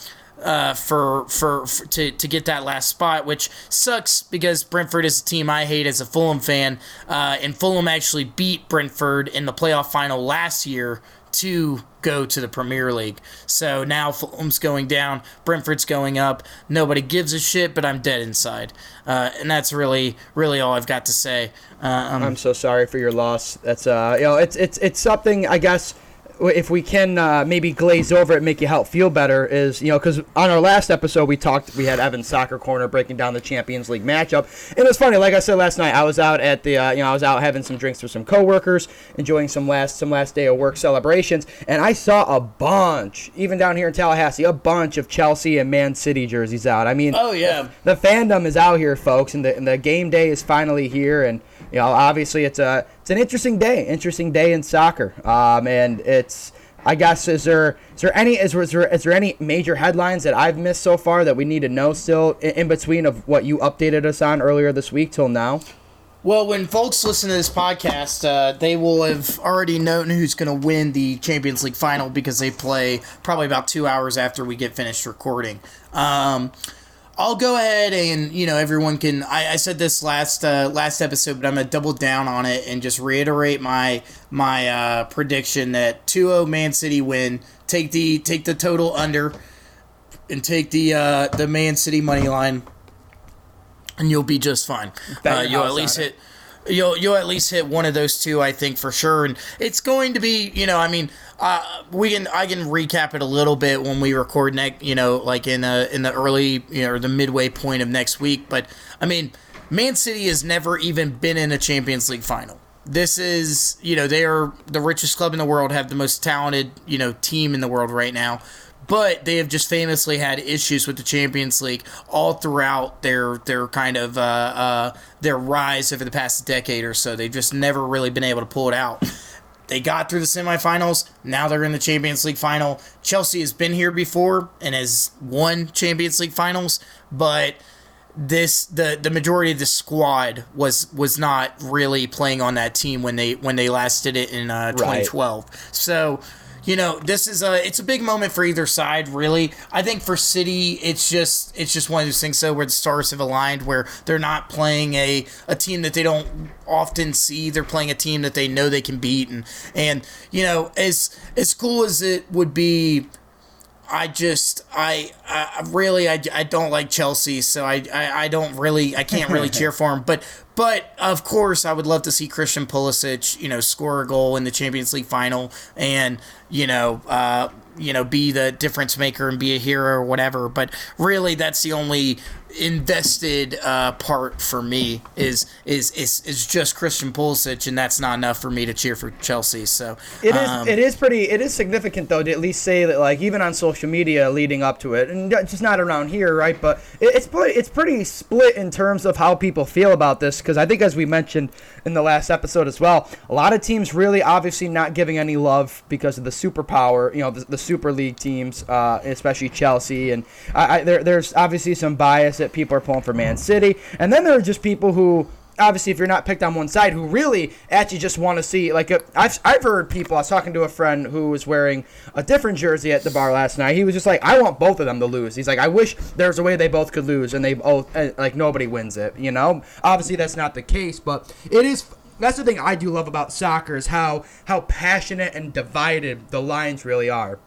uh, for, for for to to get that last spot, which sucks because Brentford is a team I hate as a Fulham fan, uh, and Fulham actually beat Brentford in the playoff final last year to go to the Premier League. So now Fulham's going down, Brentford's going up. Nobody gives a shit, but I'm dead inside, uh, and that's really really all I've got to say. Uh, um, I'm so sorry for your loss. That's uh, you know, it's it's it's something I guess if we can uh, maybe glaze over it, make you help feel better, is you know because on our last episode we talked, we had Evan Soccer Corner breaking down the Champions League matchup, and it was funny. Like I said last night, I was out at the uh, you know I was out having some drinks with some coworkers, enjoying some last some last day of work celebrations, and I saw a bunch, even down here in Tallahassee, a bunch of Chelsea and Man City jerseys out. I mean, Oh, yeah. the, the fandom is out here, folks, and the and the game day is finally here, and you know obviously it's a it's an interesting day, interesting day in soccer, um, and it's. I guess is there is there any is, is there is there any major headlines that I've missed so far that we need to know still in, in between of what you updated us on earlier this week till now? Well, when folks listen to this podcast, uh, they will have already known who's going to win the Champions League final because they play probably about two hours after we get finished recording. Um, I'll go ahead and you know everyone can. I, I said this last uh, last episode, but I'm gonna double down on it and just reiterate my my uh, prediction that 2-0 Man City win. Take the take the total under, and take the uh, the Man City money line and you'll be just fine. Uh, you'll at least hit. You'll you'll at least hit one of those two, I think for sure, and it's going to be you know I mean uh, we can I can recap it a little bit when we record next you know like in the in the early you know or the midway point of next week, but I mean Man City has never even been in a Champions League final. This is you know they are the richest club in the world, have the most talented you know team in the world right now but they have just famously had issues with the Champions League all throughout their their kind of uh, uh, their rise over the past decade or so. They've just never really been able to pull it out. They got through the semifinals. Now they're in the Champions League final. Chelsea has been here before and has won Champions League finals, but this the the majority of the squad was was not really playing on that team when they when they last did it in uh, 2012. So you know this is a it's a big moment for either side really. I think for city it's just it's just one of those things so where the stars have aligned where they're not playing a a team that they don't often see. They're playing a team that they know they can beat. And and you know as as cool as it would be I just I, I really I, I don't like Chelsea, so I, I I don't really I can't really cheer for him. But but of course I would love to see Christian Pulisic you know score a goal in the Champions League final and you know uh, you know be the difference maker and be a hero or whatever. But really that's the only invested uh, part for me is is is is just Christian Pulisic, and that's not enough for me to cheer for Chelsea. So It is. um, it is pretty. It is significant though to at least say that, like, even on social media leading up to it, and just not around here, right? But it, it's pretty. It's pretty split in terms of how people feel about this. Because I think, as we mentioned in the last episode as well, a lot of teams really, obviously, not giving any love because of the superpower. You know, the, the Super League teams, uh, especially Chelsea, and I, I, there, there's obviously some bias that people are pulling for Man City, and then there are just people who obviously if you're not picked on one side who really actually just want to see like uh, I've, I've heard people i was talking to a friend who was wearing a different jersey at the bar last night. He was just like i want both of them to lose. He's like i wish there's a way they both could lose and they both uh, like nobody wins it you know? Obviously that's not the case but it is that's the thing i do love about soccer is how how passionate and divided the lines really are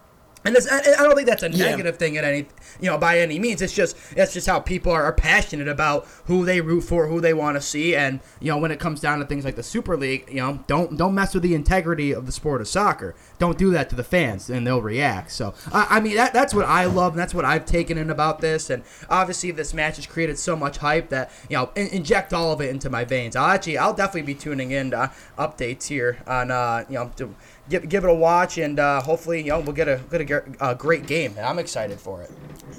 and it's, I I don't think that's a Yeah. negative thing at any, you know, by any means. It's just that's just how people are, are passionate about who they root for, who they want to see, and you know, when it comes down to things like the Super League, you know, don't don't mess with the integrity of the sport of soccer. Don't do that to the fans, and they'll react. So, I, I mean, that, that's what I love, and that's what I've taken in about this. And obviously, this match has created so much hype that you know, in, inject all of it into my veins. I'll actually, I'll definitely be tuning in to updates here on, uh, you know. To, Give, give it a watch and uh, hopefully you know we'll get a get a, a great game and I'm excited for it.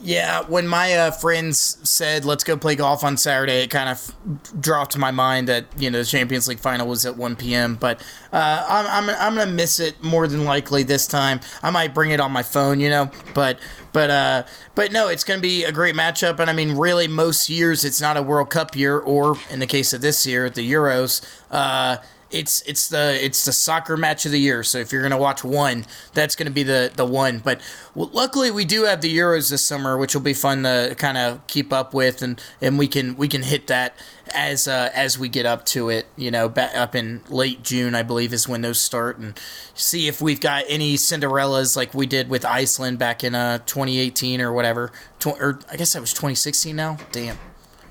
Yeah, when my uh, friends said let's go play golf on Saturday, it kind of dropped to my mind that you know the Champions League final was at 1 p.m. But uh, I'm I'm I'm gonna miss it more than likely this time. I might bring it on my phone, you know, but but uh but no, it's gonna be a great matchup. And I mean, really, most years it's not a World Cup year, or in the case of this year, the Euros. Uh, it's it's the it's the soccer match of the year. So if you're gonna watch one, that's gonna be the the one. But well, luckily we do have the Euros this summer, which will be fun to kind of keep up with, and and we can we can hit that as uh, as we get up to it. You know, back up in late June, I believe, is when those start, and see if we've got any Cinderellas like we did with Iceland back in uh 2018 or whatever. Tw- or I guess that was 2016 now. Damn.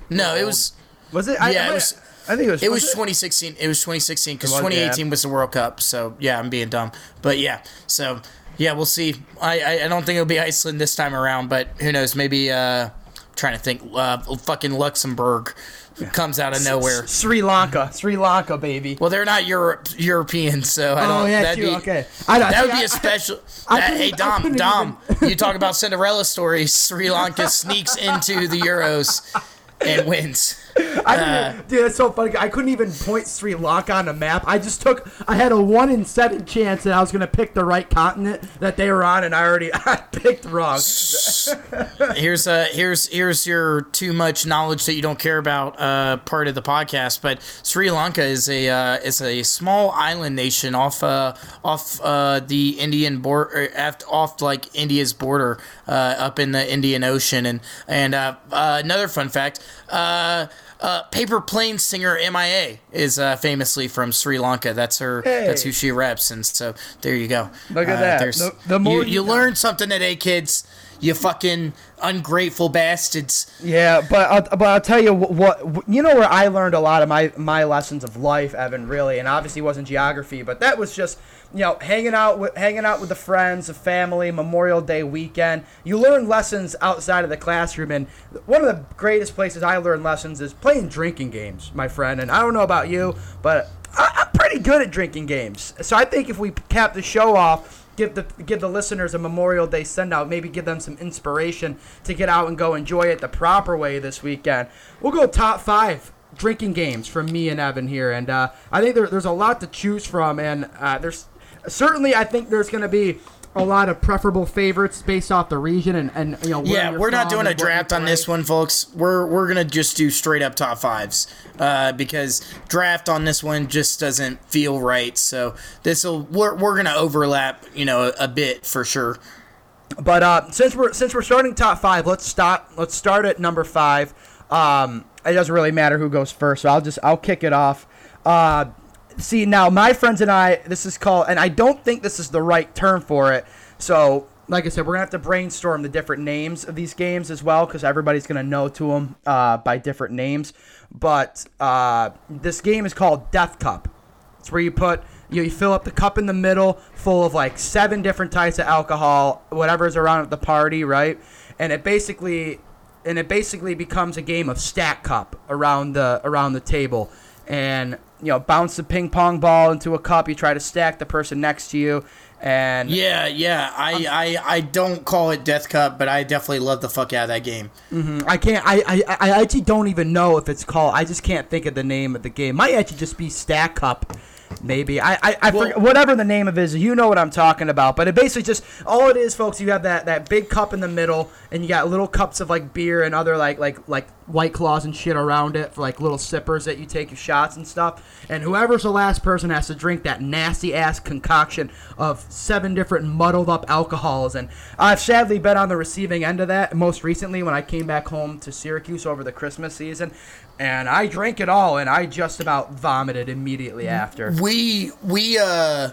No, it was. Was it? I, Yeah, I, it was- I think it was. It was was 2016. It was 2016 because 2018 yeah. was the World Cup. So yeah, I'm being dumb. But yeah, so yeah, we'll see. I I, I don't think it'll be Iceland this time around, but who knows? Maybe uh, trying to think. Uh, fucking Luxembourg comes out of nowhere. Sri Lanka, Sri Lanka, baby. Well, they're not Europe European, so I don't. Oh, yeah, that'd be, okay. I know, That would be a special. I that- couldn't- hey I Dom, Dom, you talk about Cinderella stories. Sri Lanka sneaks into the Euros and wins. I didn't, dude, that's so funny. I couldn't even point Sri Lanka on a map. I just took. I had a one in seven chance that I was gonna pick the right continent that they were on, and I already I picked wrong. here's uh here's here's your too much knowledge that you don't care about uh part of the podcast but Sri Lanka is a uh, is a small island nation off uh off uh the Indian border off like India's border uh up in the Indian Ocean and and uh, uh another fun fact uh uh, Paper Plane singer MIA is uh, famously from Sri Lanka. That's her. Hey. That's who she reps, and so there you go. Look at Uh, that. The- the more you, you you learn something today, kids. You fucking ungrateful bastards. Yeah, but I'll, but I'll tell you what, what you know where I learned a lot of my my lessons of life, Evan. Really, and obviously wasn't geography, but that was just you know hanging out with hanging out with the friends, the family, Memorial Day weekend. You learn lessons outside of the classroom, and one of the greatest places I learned lessons is playing drinking games, my friend. And I don't know about you, but I, I'm pretty good at drinking games. So I think if we cap the show off give the give the listeners a Memorial Day send out, maybe give them some inspiration to get out and go enjoy it the proper way this weekend. We'll go top five drinking games from me and Evan here, and uh, I think there, there's a lot to choose from, and uh, there's certainly I think there's going to be. A lot of preferable favorites based off the region and, and you know. Yeah, we're not doing a and what you draft on this one, folks. We're we're gonna just do straight up top fives uh, because draft on this one just doesn't feel right. So this will we're, we're gonna overlap, you know, a, a bit for sure. But uh, since we're since we're starting top five, let's stop. Let's start at number five. Um, it doesn't really matter who goes first, so I'll just I'll kick it off. Uh, see now, my friends and I, this is called, and I don't think this is the right term for it. So, like I said, we're gonna have to brainstorm the different names of these games as well, because everybody's gonna know to them uh, by different names. But uh, this game is called Death Cup. It's where you put you, you fill up the cup in the middle full of like seven different types of alcohol, whatever's around at the party, right? And it basically and it basically becomes a game of stack cup around the around the table. And you know, bounce the ping pong ball into a cup, you try to stack the person next to you and Yeah, yeah. I, I I don't call it Death Cup, but I definitely love the fuck out of that game. Mm-hmm. I can't. I, I I actually don't even know if it's called. I just can't think of the name of the game. Might actually just be Stack Cup. Maybe I I, I Well- forget whatever the name of it is. You know what I'm talking about. But it basically just all it is, folks. You have that that big cup in the middle, and you got little cups of like beer and other like like like white claws and shit around it for like little sippers that you take your shots and stuff. And whoever's the last person has to drink that nasty ass concoction of seven different muddled up alcohols. And I've sadly been on the receiving end of that. Most recently, when I came back home to Syracuse over the Christmas season, and I drank it all, and I just about vomited immediately after. We we uh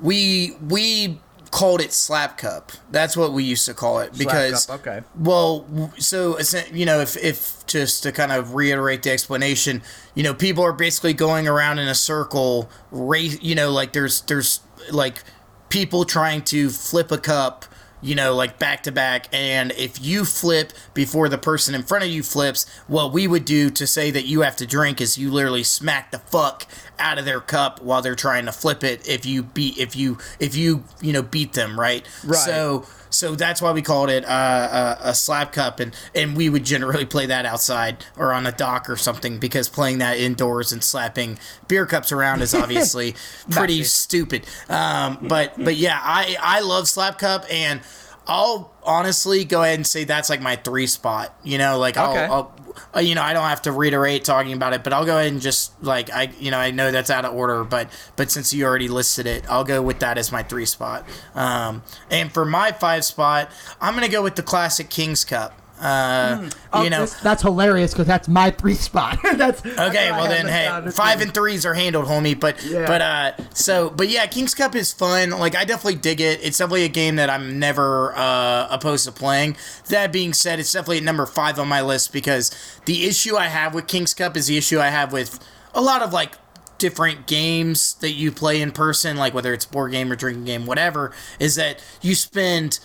we we called it slap cup. That's what we used to call it because cup, okay. Well, so you know, if if just to kind of reiterate the explanation, you know, people are basically going around in a circle, race. You know, like there's there's like people trying to flip a cup. You know, like back to back, and if you flip before the person in front of you flips, what we would do to say that you have to drink is you literally smack the fuck out of their cup while they're trying to flip it. If you beat, if you, if you, you know, beat them, right? Right. So, so that's why we called it uh, a, a slap cup, and and we would generally play that outside or on a dock or something because playing that indoors and slapping beer cups around is obviously pretty stupid. Um, but but yeah, I I love slap cup, and I'll honestly go ahead and say that's like my three spot. You know, like I'll, Okay. I'll uh, you know I don't have to reiterate talking about it, but I'll go ahead and just like I you know I know that's out of order, but but since you already listed it, I'll go with that as my three spot. Um, and for my five spot, I'm gonna go with the classic Kings Cup. Uh, Oh, you know, this- that's hilarious because that's my three spot. that's Okay, well then, hey, five and threes are handled, homie. But Yeah. but uh, so but yeah, Kings Cup is fun. Like I definitely dig it. It's definitely a game that I'm never uh, opposed to playing. That being said, it's definitely at number five on my list because the issue I have with Kings Cup is the issue I have with a lot of like different games that you play in person, like whether it's board game or drinking game, whatever, is that you spend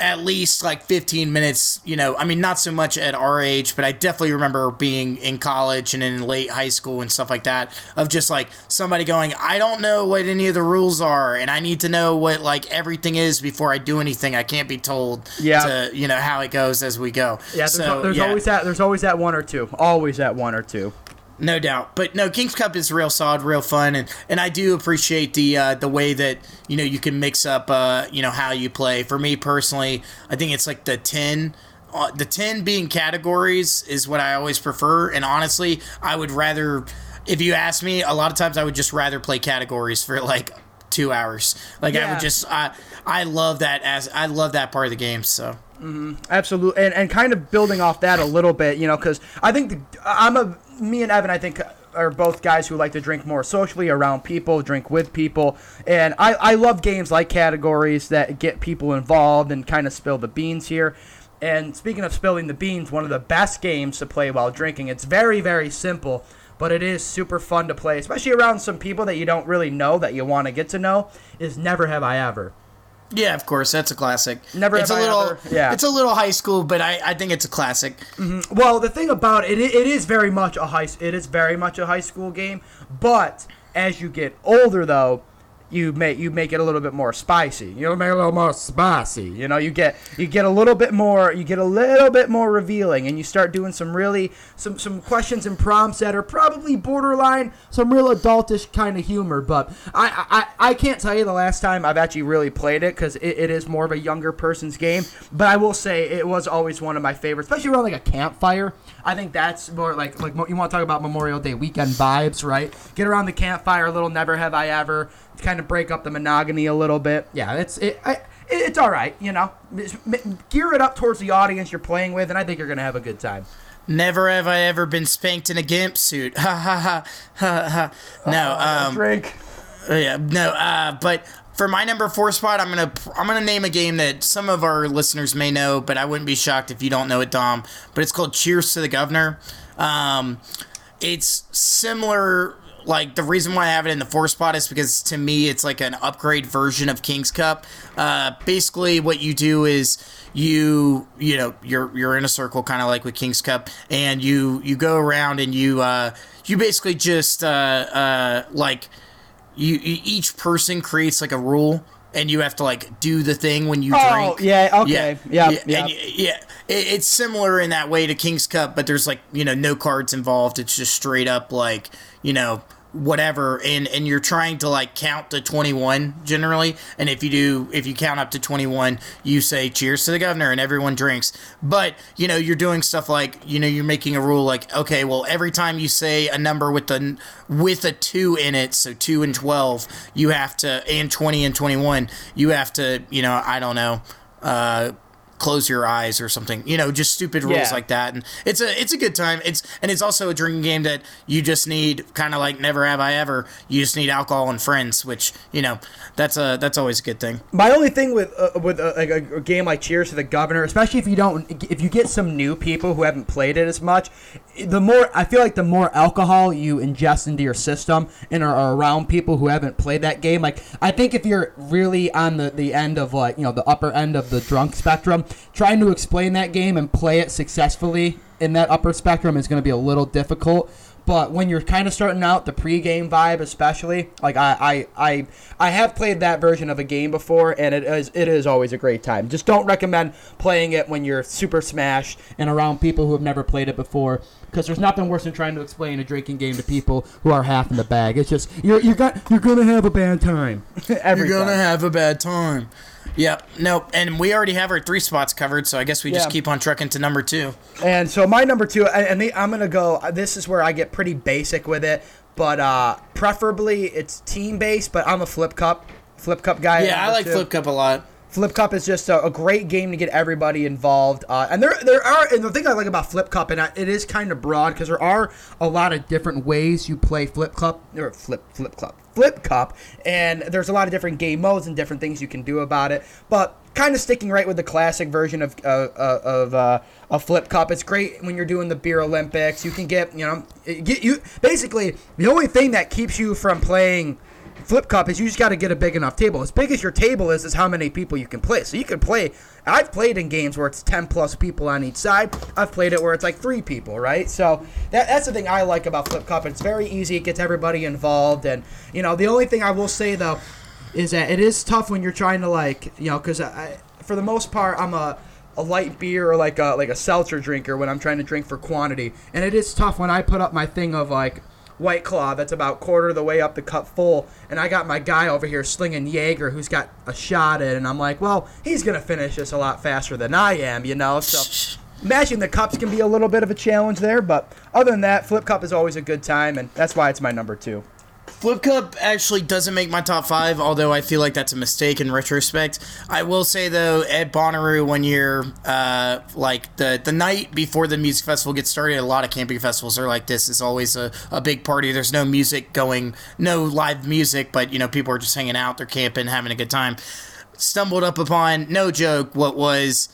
at least like 15 minutes, you know, I mean, not so much at our age, but I definitely remember being in college and in late high school and stuff like that, of just like somebody going, I don't know what any of the rules are, and I need to know what like everything is before I do anything. I can't be told Yeah. to, you know, how it goes as we go. Yeah, there's, so, there's yeah. always that. There's always that one or two. Always that one or two. No doubt, but no, Kings Cup is real solid, real fun, and, and I do appreciate the uh, the way that you know you can mix up uh, you know how you play. For me personally, I think it's like the ten, uh, the ten being categories is what I always prefer. And honestly, I would rather, if you ask me, a lot of times I would just rather play categories for like two hours. Like I would just, I I love that as I love that part of the game. So Absolutely, and, and kind of building off that a little bit, you know, because I think the, I'm a me and Evan, I think are both guys who like to drink more socially around people, drink with people, and I, I love games like categories that get people involved and kind of spill the beans here. And speaking of spilling the beans, one of the best games to play while drinking. It's very very simple, but it is super fun to play, especially around some people that you don't really know that you want to get to know. Is Never Have I Ever. Yeah, of course, that's a classic. Never it's a I little, ever- yeah. it's a little high school, but I I think it's a classic. Mm-hmm. Well, the thing about it, it, it is very much a high, it is very much a high school game. But as you get older, though, you make you make it a little bit more spicy. You make it a little more spicy. You know, you get you get a little bit more, you get a little bit more revealing, and you start doing some really some some questions and prompts that are probably borderline some real adultish kind of humor. But I I, I can't tell you the last time I've actually really played it because it, it is more of a younger person's game. But I will say it was always one of my favorites, especially around like a campfire. I think that's more like like you want to talk about Memorial Day weekend vibes, right? Get around the campfire, a little never have I ever, kind of break up the monogamy a little bit. Yeah, it's it. I, it's all right, you know. Gear it up towards the audience you're playing with, and I think you're gonna have a good time. Never have I ever been spanked in a gimp suit. Ha ha ha ha ha. No, um, Drink. uh, yeah, no. Uh, but for my number four spot, I'm gonna I'm gonna name a game that some of our listeners may know, but I wouldn't be shocked if you don't know it, Dom. But it's called Cheers to the Governor. Um, it's similar. Like the reason why I have it in the four spot is because to me it's like an upgrade version of King's Cup. Uh, basically, what you do is you you know you're you're in a circle kind of like with King's Cup, and you you go around and you uh, you basically just uh, uh, like you, you each person creates like a rule and you have to like do the thing when you Oh, drink. yeah, okay. Yep, yeah, yep. and yeah. It, it's similar in that way to King's Cup, but there's like you know no cards involved. It's just straight up like you know whatever and and you're trying to like count to 21 generally and if you do if you count up to 21 you say cheers to the governor and everyone drinks. But you know you're doing stuff like you know you're making a rule like okay well every time you say a number with the with a 2 in it so 2 and 12 you have to and 20 and 21 you have to you know I don't know uh close your eyes or something you know just stupid rules Yeah. like that. And it's a it's a good time. It's and it's also a drinking game that you just need kind of like never have i ever. You just need alcohol and friends which you know that's a that's always a good thing. My only thing with uh, with a, like a, a game like Cheers to the Governor, especially if you don't, if you get some new people who haven't played it as much, the more I feel like the more alcohol you ingest into your system and are, around people who haven't played that game, like I think if you're really on the the end of like you know the upper end of the drunk spectrum, trying to explain that game and play it successfully in that upper spectrum is going to be a little difficult. But when you're kind of starting out, the pregame vibe, especially, like I, I, I, I have played that version of a game before, and it is, it is always a great time. Just don't recommend playing it when you're super smashed and around people who have never played it before, because there's nothing worse than trying to explain a drinking game to people who are half in the bag. It's just you're you're got you're gonna have a bad time. Every you're gonna time. have a bad time yep nope and we already have our three spots covered so i guess we just keep on trucking to number two And so my number two, and and the, I'm gonna go. uh, This is where I get pretty basic with it, but uh, preferably it's team based. But I'm a flip cup, flip cup guy. yeah i like two. flip cup a lot Flip Cup is just a, a great game to get everybody involved. Uh, and there there are and the thing I like about Flip Cup and I, it is kind of broad because there are a lot of different ways you play Flip Cup or Flip Flip Cup Flip Cup, and there's a lot of different game modes and different things you can do about it. But kind of sticking right with the classic version of uh, uh, of uh, a Flip Cup. It's great when you're doing the beer Olympics. You can get you know get you basically the only thing that keeps you from playing flip cup is you just got to get a big enough table. As big as your table is, is how many people you can play. So you can play. I've played in games where it's ten plus people on each side. I've played it where it's like three people, right? So that, that's the thing I like about flip cup. It's very easy. It gets everybody involved, and you know the only thing I will say though is that it is tough when you're trying to like you know because I, for the most part I'm a a light beer or like a like a seltzer drinker when I'm trying to drink for quantity, and it is tough when I put up my thing of like White Claw that's about quarter of the way up the cup full, and I got my guy over here slinging Jaeger who's got a shot in, and I'm like, well, he's gonna finish this a lot faster than I am, you know. So matching the cups can be a little bit of a challenge there, but other than that, Flip Cup is always a good time, and that's why it's my number two. Flip Cup actually doesn't make my top five, although I feel like that's a mistake in retrospect. I will say though, at Bonnaroo, when you're uh, like the the night before the music festival gets started, a lot of camping festivals are like this. It's always a, a big party. There's no music going, no live music, but you know people are just hanging out, they're camping, having a good time. Stumbled up upon, no joke, what was.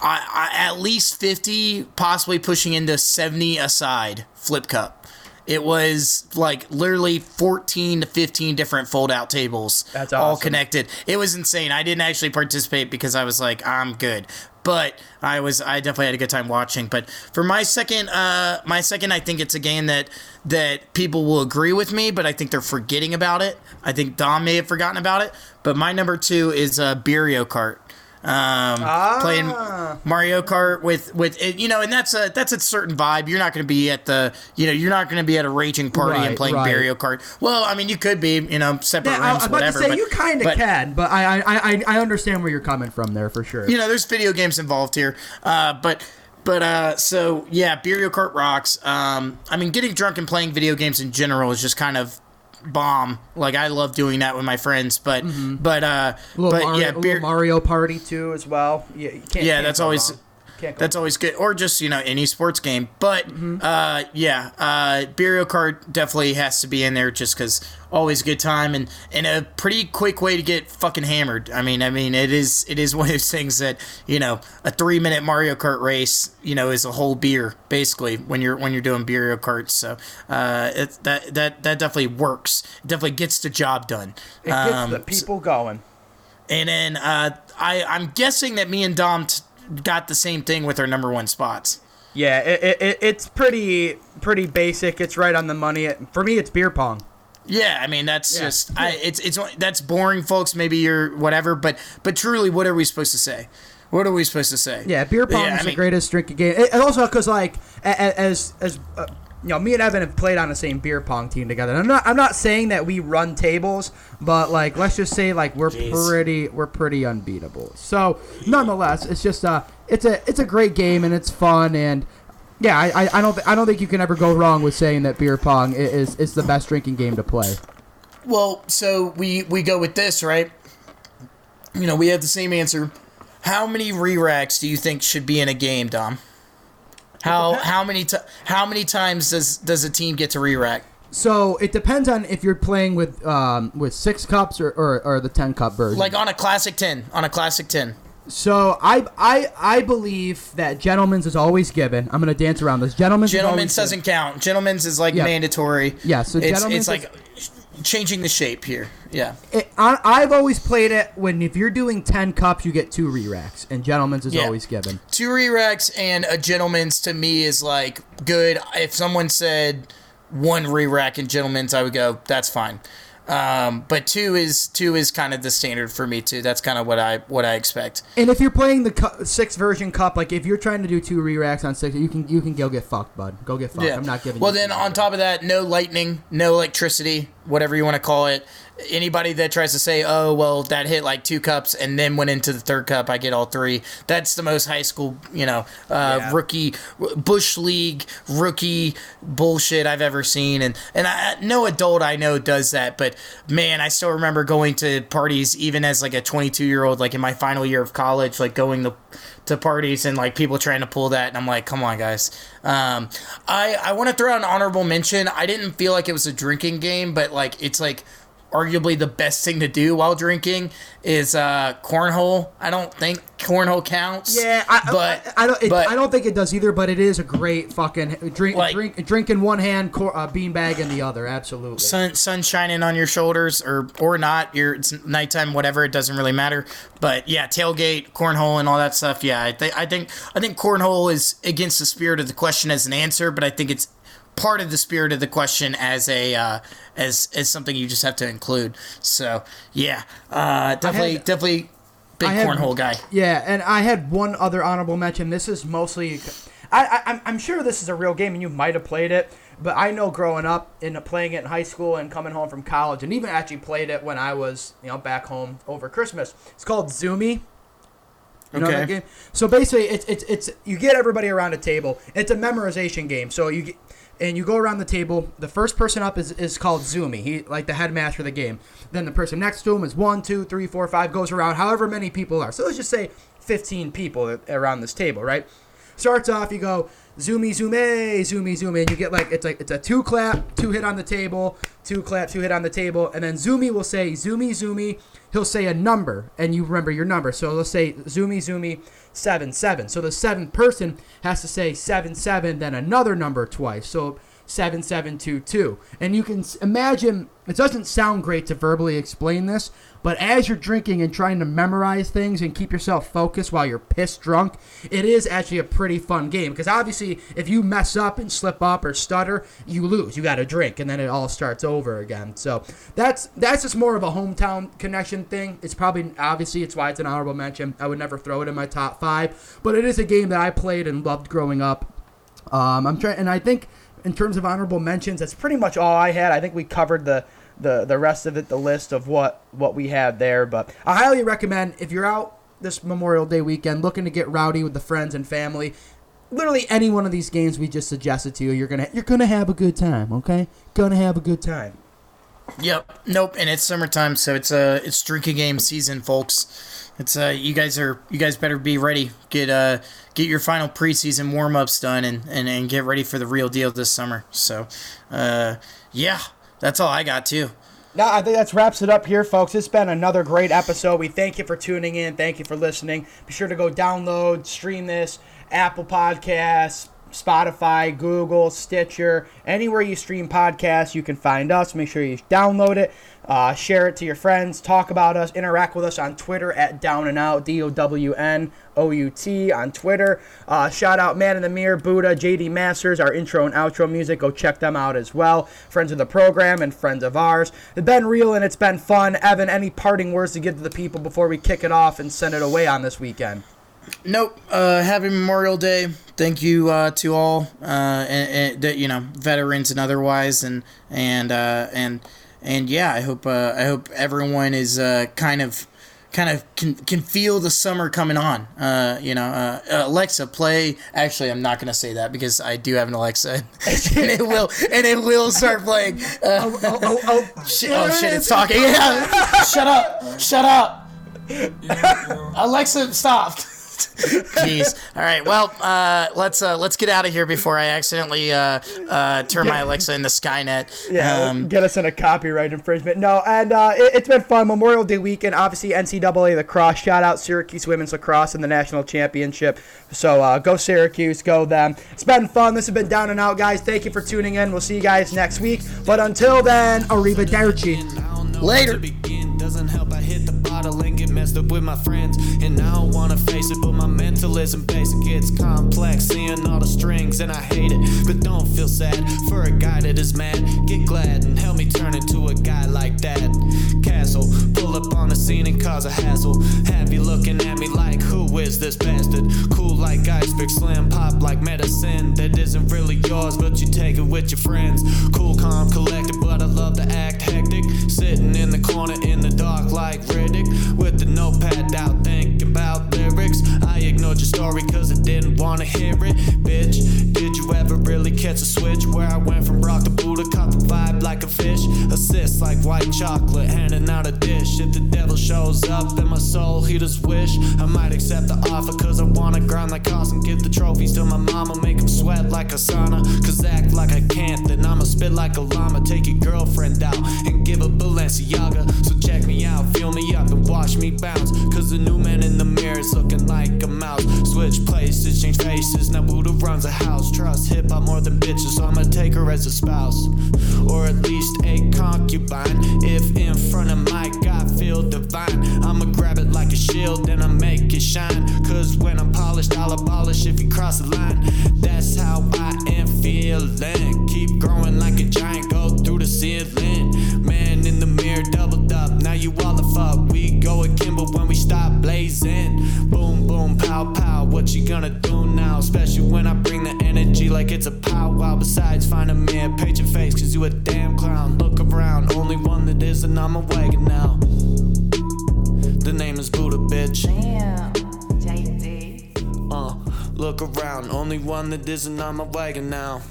I, I, at least 50, possibly pushing into 70 aside flip cup. It was like literally 14 to 15 different fold out tables That's all connected. It was insane. I didn't actually participate because I was like, I'm good. But I was I definitely had a good time watching. But for my second uh my second I think it's a game that that people will agree with me, but I think they're forgetting about it. I think Dom may have forgotten about it. But my number two is uh Beerio Kart. Um, playing Mario Kart with with it, you know, and that's a that's a certain vibe. You're not going to be at the you know you're not going to be at a raging party and playing right. Mario Kart. Well, I mean, you could be you know separate Yeah, I, I rooms, was about whatever. to say but, you kind of can, but I, I I I understand where you're coming from there for sure. You know, there's video games involved here, uh, but. But uh, so yeah, Beerio Kart rocks. Um, I mean, getting drunk and playing video games in general is just kind of bomb. Like I love doing that with my friends. But but uh, Mm-hmm. a little, but Mario, yeah, beer, Mario Party too as well. Yeah, you can't, Yeah, that's always- wrong. That's always good, or just you know any sports game. But uh, yeah, uh, Beerio Kart definitely has to be in there just because always a good time and and a pretty quick way to get fucking hammered. I mean, I mean it is it is one of those things that you know a three minute Mario Kart race you know is a whole beer basically when you're when you're doing Beerio Kart. So uh, it, that that that definitely works. It definitely gets the job done. It gets Um, the people going. and then uh, I I'm guessing that me and Dom t- got the same thing with our number one spots. Yeah, it, it, it, it's pretty pretty basic. It's right on the money. For me, it's beer pong. Yeah, I mean that's Yeah. just I, it's it's that's boring, folks. Maybe you're whatever, but but truly, what are we supposed to say? What are we supposed to say? Yeah, beer pong Yeah, I is the mean- greatest drinking game. And also because like as as uh, you know, me and Evan have played on the same beer pong team together. And I'm not I'm not saying that we run tables, but like let's just say like we're Jeez. pretty we're pretty unbeatable. So nonetheless, it's just uh it's a it's a great game and it's fun and. Yeah, I, I, don't th- I don't think you can ever go wrong with saying that beer pong is is the best drinking game to play. Well, so we we go with this, right? You know, we have the same answer. How many re-racks do you think should be in a game, Dom? How how many ti how many times does does a team get to re-rack? So it depends on if you're playing with um, with six cups or, or, or the ten cup version. Like on a classic ten, on a classic ten. So I I I believe that gentlemen's is always given. I'm gonna dance around this. Gentlemen's Gentlemen's doesn't count. Gentlemen's is like Yeah. mandatory. Yeah, so it's, gentlemen's it's like changing the shape here. Yeah. It, I, I've always played it when if you're doing ten cups, you get two re-racks, and gentlemen's is Yeah. always given. two re-racks and a gentleman's to me is like good. If someone said one re-rack and gentlemen's, I would go, that's fine. Um, but two is two is kind of the standard for me too. That's kind of what I what I expect. And if you're playing the cu- six version cup, like if you're trying to do two re-racks on six, you can you can go get fucked, bud. Go get fucked. Yeah. I'm not giving. Well, then on top of that, no lightning, no electricity. Whatever you want to call it. Anybody that tries to say, "Oh, well, that hit like two cups and then went into the third cup, I get all three. That's the most high school, you know, uh, Yeah. rookie bush league rookie bullshit I've ever seen. And and I, no adult I know does that, but man, I still remember going to parties even as like a 22 year old, like in my final year of college, like going to to parties and like people trying to pull that, and I'm like, come on, guys. Um, I I want to throw out an honorable mention. I didn't feel like it was a drinking game, but like it's like arguably the best thing to do while drinking is uh, cornhole. I don't think cornhole counts. Yeah, I, but I, I don't. It, but- I don't think it does either. But it is a great fucking drink. Like- drink, drink in one hand, cor- uh, beanbag in the other. Absolutely. sun sun shining on your shoulders or or not your it's nighttime whatever it doesn't really matter but yeah tailgate cornhole and all that stuff yeah I, th- I think I think cornhole is against the spirit of the question as an answer but I think it's part of the spirit of the question as a uh, as as something you just have to include so yeah uh, definitely had- definitely big had- cornhole guy Yeah, and I had one other honorable mention. This is mostly, I, I I'm, I'm sure this is a real game, and you might have played it. But I know growing up and playing it in high school and coming home from college, and even actually played it when I was you know back home over Christmas. It's called Zoomy. You know Okay. So basically, it's it's it's you get everybody around a table. It's a memorization game. So you get, and you go around the table. The first person up is, is called Zoomy. He like the headmaster of the game. Then the person next to him is one, two, three, four, five. Goes around however many people are. So let's just say fifteen people around this table, right? Starts off, you go zoomy, zoomy, zoomy, zoomy, and you get like it's like it's a two clap, two hit on the table, two clap, two hit on the table, and then zoomy will say zoomy, zoomy. He'll say a number, and you remember your number. So let's say zoomy, zoomy, seven, seven. So the seventh person has to say seven, seven, then another number twice. So seven, seven, two, two. And you can imagine it doesn't sound great to verbally explain this, but as you're drinking and trying to memorize things and keep yourself focused while you're pissed drunk, it is actually a pretty fun game. Because obviously, if you mess up and slip up or stutter, you lose. You got to drink, and then it all starts over again. So that's that's just more of a hometown connection thing. It's probably obviously it's why it's an honorable mention. I would never throw it in my top five, but it is a game that I played and loved growing up. Um, I'm trying, and I think in terms of honorable mentions, that's pretty much all I had. I think we covered the the the rest of it, the list of what what we had there. But I highly recommend if you're out this Memorial Day weekend looking to get rowdy with the friends and family. Literally any one of these games we just suggested to you, you're gonna you're gonna have a good time. Okay, gonna have a good time. Yep. Nope. And it's summertime, so it's uh it's drinking game season, folks. It's uh you guys are you guys better be ready. Get uh get your final preseason warm ups done and, and and get ready for the real deal this summer. So uh yeah, that's all I got too. No, I think that wraps it up here, folks. It's been another great episode. We thank you for tuning in. Thank you for listening. Be sure to go download, stream this, Apple Podcasts, Spotify, Google, Stitcher, anywhere you stream podcasts, you can find us. Make sure you download it, uh, share it to your friends, talk about us, interact with us on Twitter at Down and Out, D O W N O U T on Twitter. Uh, shout out Man in the Mirror, Buddha, JD Masters, our intro and outro music. Go check them out as well. Friends of the program and friends of ours. It's been real and it's been fun. Evan, any parting words to give to the people before we kick it off and send it away on this weekend? Nope. Uh, happy Memorial Day. Thank you uh, to all, uh, and, and you know, veterans and otherwise, and and uh, and and yeah, I hope uh, I hope everyone is uh, kind of kind of can can feel the summer coming on. Uh, you know, uh, Alexa, play. Actually, I'm not gonna say that because I do have an Alexa, and it will and it will start playing. Uh, Oh, oh, oh. shit, oh shit, it's talking. Yeah, shut up, shut up. Alexa, stop. Jeez. All right. Well, uh, let's uh, let's get out of here before I accidentally uh, uh, turn my Alexa into Skynet. Yeah, Um, get us in a copyright infringement. No, and uh, it, it's been fun. Memorial Day weekend, obviously NCAA lacrosse. Shout out Syracuse women's lacrosse in the national championship. So uh, go Syracuse, go them. It's been fun. This has been Down and Out, guys. Thank you for tuning in. We'll see you guys next week. But until then, arrivederci. I Later. Doesn't help. I hit the bottle and get messed up with my friends. And I don't wanna face it, but my mental isn't basic. It's complex, seeing all the strings, and I hate it. But don't feel sad for a guy that is mad. Get glad and help me turn into a guy like that. Castle, pull up on the scene and cause a hassle. Have you looking at me like who is this bastard? Cool like iceberg, slim pop like medicine that isn't really yours, but you take it with your friends. Cool, calm, collected, but I love to act hectic. Sitting in the corner in the dark like Riddick with the notepad out, thinking about lyrics. I ignored your story cause I didn't wanna hear it, bitch. Did you ever really catch a switch where I went from rock to Buddha? Caught the vibe like a fish, assist like white chocolate, handing out a dish. If the devil shows up in my soul, he just wish I might accept the offer cause I wanna grind like awesome. Give the trophies to my mama, make him sweat like a sauna. Cause act like I can't, then I'ma spit like a llama. Take your girlfriend out and give a Balenciaga. So check me out, feel me up and watch me bounce. Cause the new man in the mirror is looking like a mouse. Switch places, change faces, now Buddha runs a house. Trust hip hop more than bitches, so I'ma take her as a spouse. Or at least a concubine. If in front of my God feel divine, I'ma grab it like a shield, then I make it shine. Cause when I'm polished, I'll abolish if you cross the line. That's how I am feeling. Keep growing like a giant, go through the ceiling. Man in the mirror, doubled up. Now you all the fuck. We go again, but when we stop blazing. Boom, boom, pow, pow. What you gonna do now? Especially when I bring the energy like it's a powwow. Besides, find a man, page your face, cause you a damn clown. Look around, only one that isn't on my wagon now. The name is Buddha, bitch. Damn, JD. Uh, look around, only one that isn't on my wagon now.